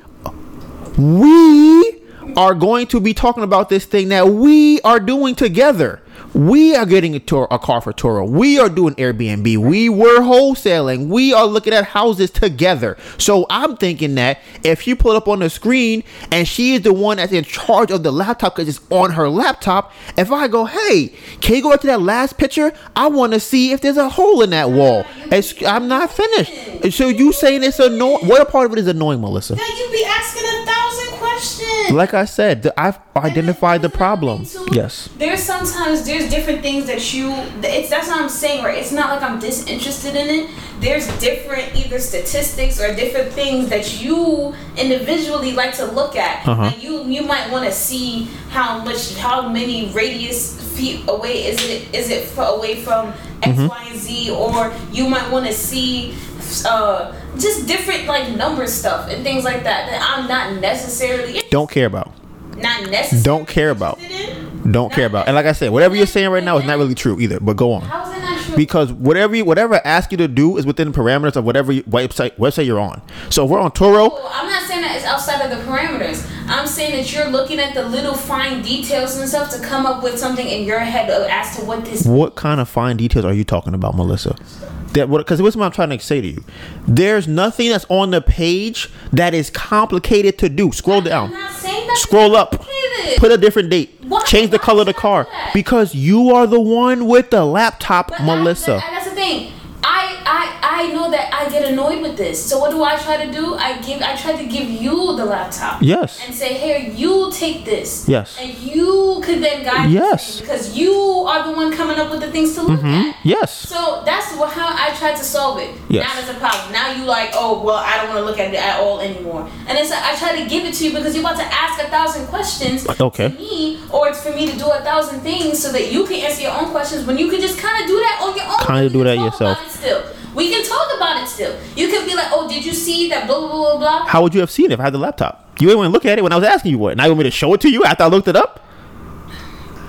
we are going to be talking about this thing that we are doing together. We are getting a tour, a car for Turo. We are doing Airbnb. We were wholesaling. We are looking at houses together. So I'm thinking that if you pull it up on the screen and she is the one that's in charge of the laptop because it's on her laptop, if I go, hey, can you go back to that last picture? I want to see if there's a hole in that wall. It's, I'm not finished. So you saying it's annoying? What part of it is annoying, Melissa? That you be asking a thousand questions. Like I said, th- I've identified the problem. another too, Yes. There's sometimes there's different things that you. It's that's what I'm saying, right? It's not like I'm disinterested in it. There's different either statistics or different things that you individually like to look at. Uh-huh. Like you you might want to see how much how many radius feet away is it is it f- away from X, Mm-hmm. Y, and Z, or you might want to see. Uh, just different like number stuff and things like that that I'm not necessarily Don't care about. not necessarily Don't care about. Don't care about. And like I said, whatever you're saying right now is not really true either. But go on. That not true? Because whatever you, whatever I ask you to do is within the parameters of whatever website website you're on. So if we're on Turo, Well, I'm not saying that it's outside of the parameters. I'm saying that you're looking at the little fine details and stuff to come up with something in your head as to what this. what kind of fine details are you talking about, Melissa? That what? Because what's what I'm trying to say to you? There's nothing that's on the page that is complicated to do. Scroll down. not saying that. Scroll up. Complicated. Put a different date. Change the color of the car. Because you are the one with the laptop, But Melissa. but that's the thing. I, know that I get annoyed with this. So what do I try to do? I give I try to give you the laptop. Yes. And say, here, you take this. Yes. And you could then guide Yes. because you are the one coming up with the things to look mm-hmm. at. Yes. So that's how I tried to solve it. Yes. Now there's a problem. Now you like, oh well, I don't want to look at it at all anymore. And it's I try to give it to you because you're about to ask a thousand questions uh, Okay. to me, or it's for me to do a thousand things so that you can answer your own questions when you can just kind of do that on your own. Kinda We do that yourself. Still, we can talk about it still. You can be like, oh, did you see that? Blah blah blah blah. blah. How would you have seen it if I had the laptop? You ain't want to look at it when I was asking you what. Now you want me to show it to you after I looked it up?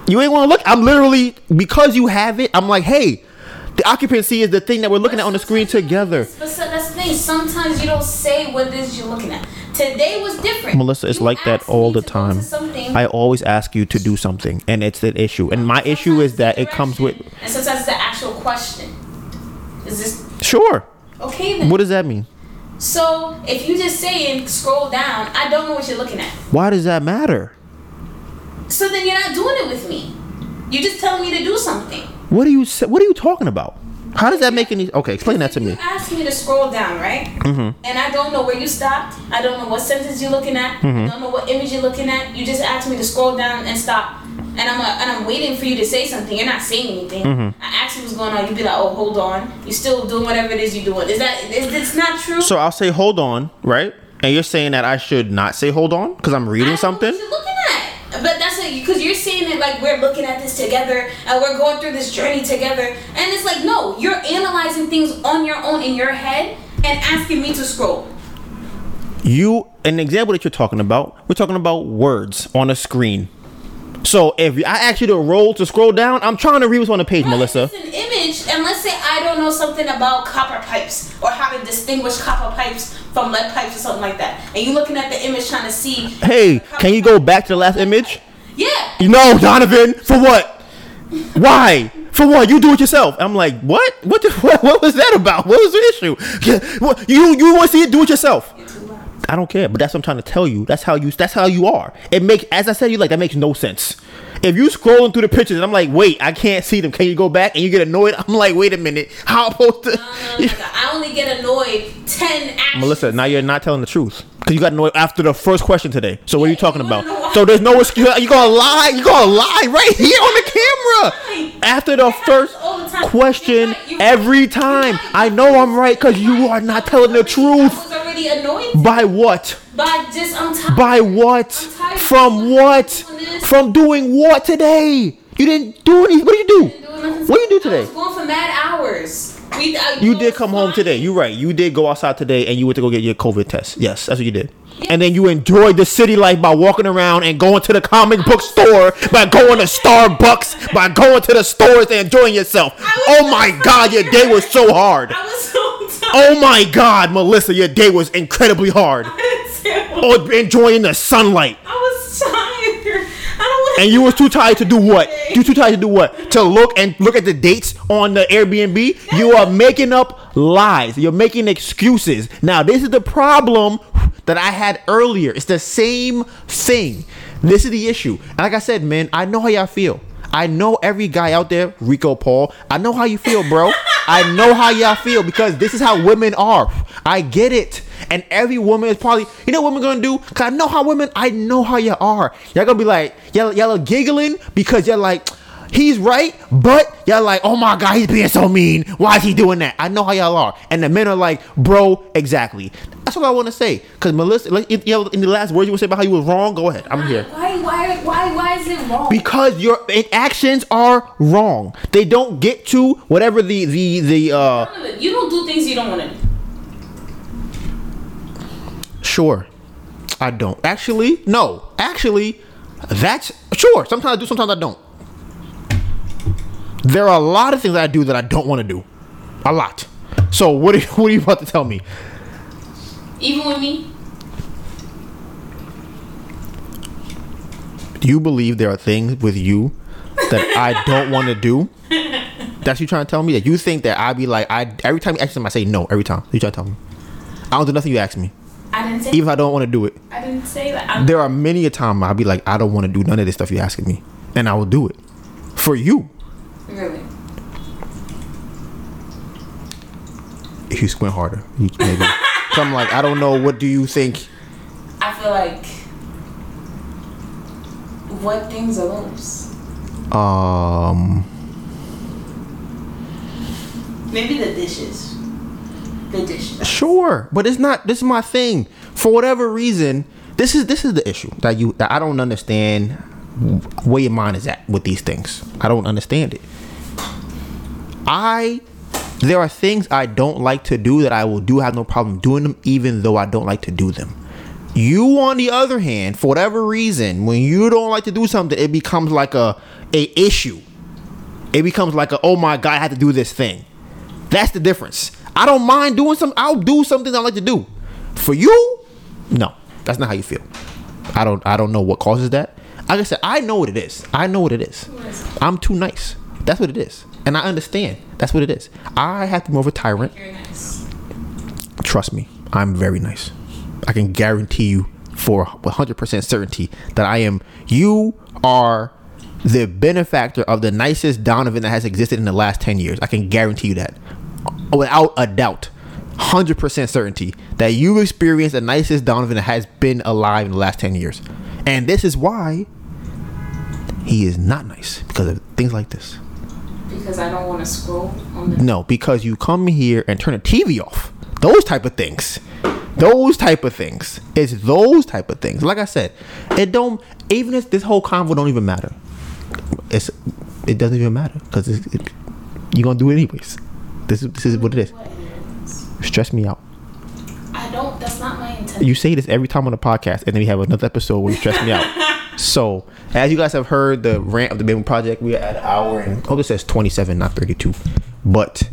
You ain't want to look. I'm literally because you have it. I'm like, hey, the occupancy is the thing that we're looking at on the screen together. But so that's the thing. Sometimes you don't say what it is you're looking at. Today was different. Melissa, it's You like that all the time. I always ask you to do something, and it's an issue. And my issue is that it comes with. And sometimes it's the actual question. Is this Sure. okay then? What does that mean? So if you just saying scroll down, I don't know what you're looking at. Why does that matter? So then you're not doing it with me. You're just telling me to do something. What are you? What are you talking about? How does that make any? Okay, explain that to me. You asked me to scroll down, right? Mm-hmm. And I don't know where you stopped. I don't know what sentence you're looking at. Mm-hmm. I don't know what image you're looking at. You just asked me to scroll down and stop. And I'm uh, and I'm waiting for you to say something. You're not saying anything. Mm-hmm. I ask you what's going on. You'd be like, oh, hold on. You're still doing whatever it is you're doing. Is that is it's not true? So I'll say hold on, right? And you're saying that I should not say hold on because I'm reading something. what you're looking at. But that's because you're saying it like we're looking at this together and we're going through this journey together. And it's like, no, you're analyzing things on your own in your head and asking me to scroll. You an example that you're talking about. We're talking about words on a screen. So if I ask you to roll to scroll down, I'm trying to read what's on the page, Right, Melissa. It's an image, and let's say I don't know something about copper pipes or how to distinguish copper pipes from lead pipes or something like that. And you're looking at the image trying to see. Hey, can you go back to the last image? Yeah. You know, Donivan, for what? Why? For what? You do it yourself. I'm like, what? What? The, what, [laughs] what was that about? What was the issue? [laughs] You you want to see it? Do it yourself. I don't care, but that's what I'm trying to tell you. That's how you. That's how you are. It makes, as I said, you like that makes no sense. If you scrolling through the pictures and I'm like, wait, I can't see them. Can you go back? And you get annoyed. I'm like, wait a minute. [laughs] How am I supposed to? No, no. I only get annoyed ten actions. Melissa, now you're not telling the truth because you got annoyed after the first question today. So what are you talking about? wanna know why? So there's no excuse. You gonna lie? You gonna lie right here on the [laughs] camera? After the first question, every time. I know I'm right because you are not telling the I truth. was already annoyed By what? By just I'm tired. By what? Tired From what? From doing what today? You didn't do any. What did you do? What you do I today? was going for mad hours. We, uh, I, You did come home today. You're right. You did go outside today and you went to go get your COVID test. Yes, that's what you did. And then you enjoyed the city life by walking around and going to the comic book store, by going to Starbucks, by going to the stores and enjoying yourself. Oh my so God, your day was so hard. I was so oh tired. Oh my God, Melissa, your day was incredibly hard. Oh, enjoying the sunlight. I was tired. I don't want And you were too tired to do [laughs] what? You too tired to do what? To look and look at the dates on the Airbnb. You are making up lies. You're making excuses. Now, this is the problem that I had earlier. It's the same thing. This is the issue. And like I said, man, I know how y'all feel. I know every guy out there, Rico Paul. I know how you feel, bro. [laughs] I know how y'all feel because this is how women are. I get it. And every woman is probably, you know what women gonna do? Cause I know how women, I know how y'all are. Y'all gonna be like, y'all, y'all are giggling because you're like, he's right, but y'all like, oh my god, he's being so mean. Why is he doing that? I know how y'all are. And the men are like, bro, exactly. That's what I want to say. Cause Melissa, like, you know, in the last words you want to say about how you was wrong, go ahead. I'm here. Why, why, why, why is it wrong? Because your actions are wrong. They don't get to whatever the the the uh you don't do things you don't want to do. Sure. I don't. Actually, no. Actually, that's sure. Sometimes I do, sometimes I don't. There are a lot of things I do that I don't want to do. A lot. So what are, [laughs] you- what are you about to tell me? Even with me, Do you believe there are things with you that I don't want to do? [laughs] That's you trying to tell me that you think that I'd be like I every time you ask them I say no every time. You trying to tell me? I don't do nothing you ask me, I didn't say. even if I don't want to do it. I didn't say that. I'm, there are many a time I'll be like, I don't want to do none of this stuff you're asking me, and I will do it for you. really. If you squint harder, you maybe. so I'm like, I don't know. What do you think? I feel like. What things are those? Um, Maybe the dishes. The sure, but it's not. This is my thing. For whatever reason, this is this is the issue that you that I don't understand where your mind is at with these things. I don't understand it. I there are things I don't like to do that I will do have no problem doing them even though I don't like to do them. You on the other hand, for whatever reason, when you don't like to do something, it becomes like a a issue. It becomes like a oh my god, I have to do this thing. That's the difference. I don't mind doing some I'll do something I like to do. For you, no. That's not how you feel. I don't I don't know what causes that. Like I said, I know what it is. I know what it is. I'm too nice. That's what it is. And I understand. That's what it is. I have to be more of a tyrant. Nice. Trust me, I'm very nice. I can guarantee you for 100% certainty that I am. You are the benefactor of the nicest Donivan that has existed in the last 10 years. I can guarantee you that. Without a doubt. 100% certainty that you experienced the nicest Donivan that has been alive in the last 10 years. And this is why He is not nice because of things like this. Because I don't want to scroll on the. No, because you come here and turn the TV off. Those type of things. Those type of things. It's those type of things. Like I said, it don't. Even if this whole convo don't even matter. It's it doesn't even matter because it, you're gonna do it anyways. This is this is what it is. What it is. Stress me out. I don't. That's not my intention. You say this every time on the podcast, and then we have another episode where you stress me out. [laughs] So, as you guys have heard, the rant of the Bamboo Project, we are at an hour and oh, this says 27, not 32. But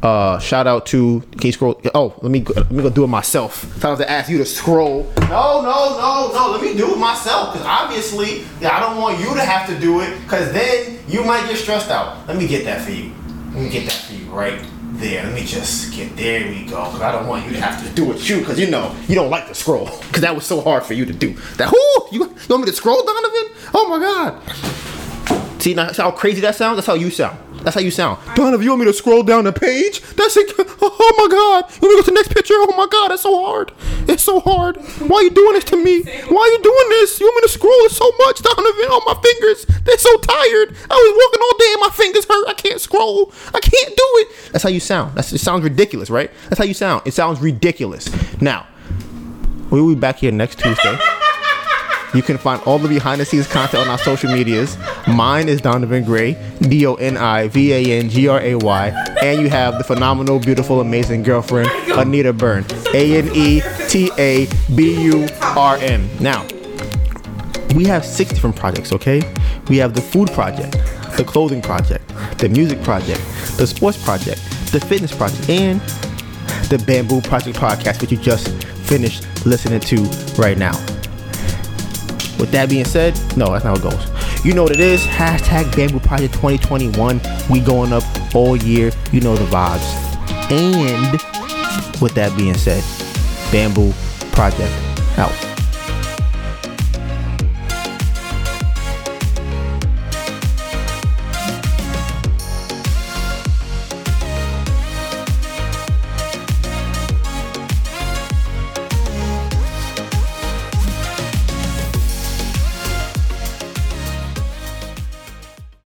uh shout out to can you scroll? Oh, let me go, let me go do it myself. So I have to ask you to scroll. No, no, no, no. Let me do it myself because obviously yeah, I don't want you to have to do it because then you might get stressed out. Let me get that for you. Let me get that for you right there. Let me just get there. We go. Because I don't want you to have to do it you because you know you don't like to scroll [laughs] because that was so hard for you to do. That whoo, you, you want me to scroll, Donivan? Oh my God. See now how crazy that sounds? That's how you sound. That's how you sound. Donivan, you want me to scroll down the page? That's it. [laughs] Oh, oh my God. You want me to go to the next picture? Oh my God, It's so hard. It's so hard. Why are you doing this to me? Why are you doing this? You want me to scroll so much, Donivan? Oh, my fingers. They're so tired. I was walking all day and my fingers hurt. I can't scroll. I can't do it. That's how you sound. That's, it sounds ridiculous, right? That's how you sound. It sounds ridiculous. Now, we'll be back here next Tuesday. You can find all the behind the scenes content on our social medias. Mine is Donivan Gray, D O N I V A N G R A Y. And you have the phenomenal, beautiful, amazing girlfriend, Aneta Burn. A N E T A B U R N. Now, we have six different projects, okay? We have the food project, the clothing project, the music project, the sports project, the fitness project, and the Bamboo Project podcast, which you just finished listening to right now. With that being said, no, that's not how it goes. You know what it is. Hashtag Bamboo Project 2021. We going up all year. You know the vibes. And with that being said, Bamboo Project out.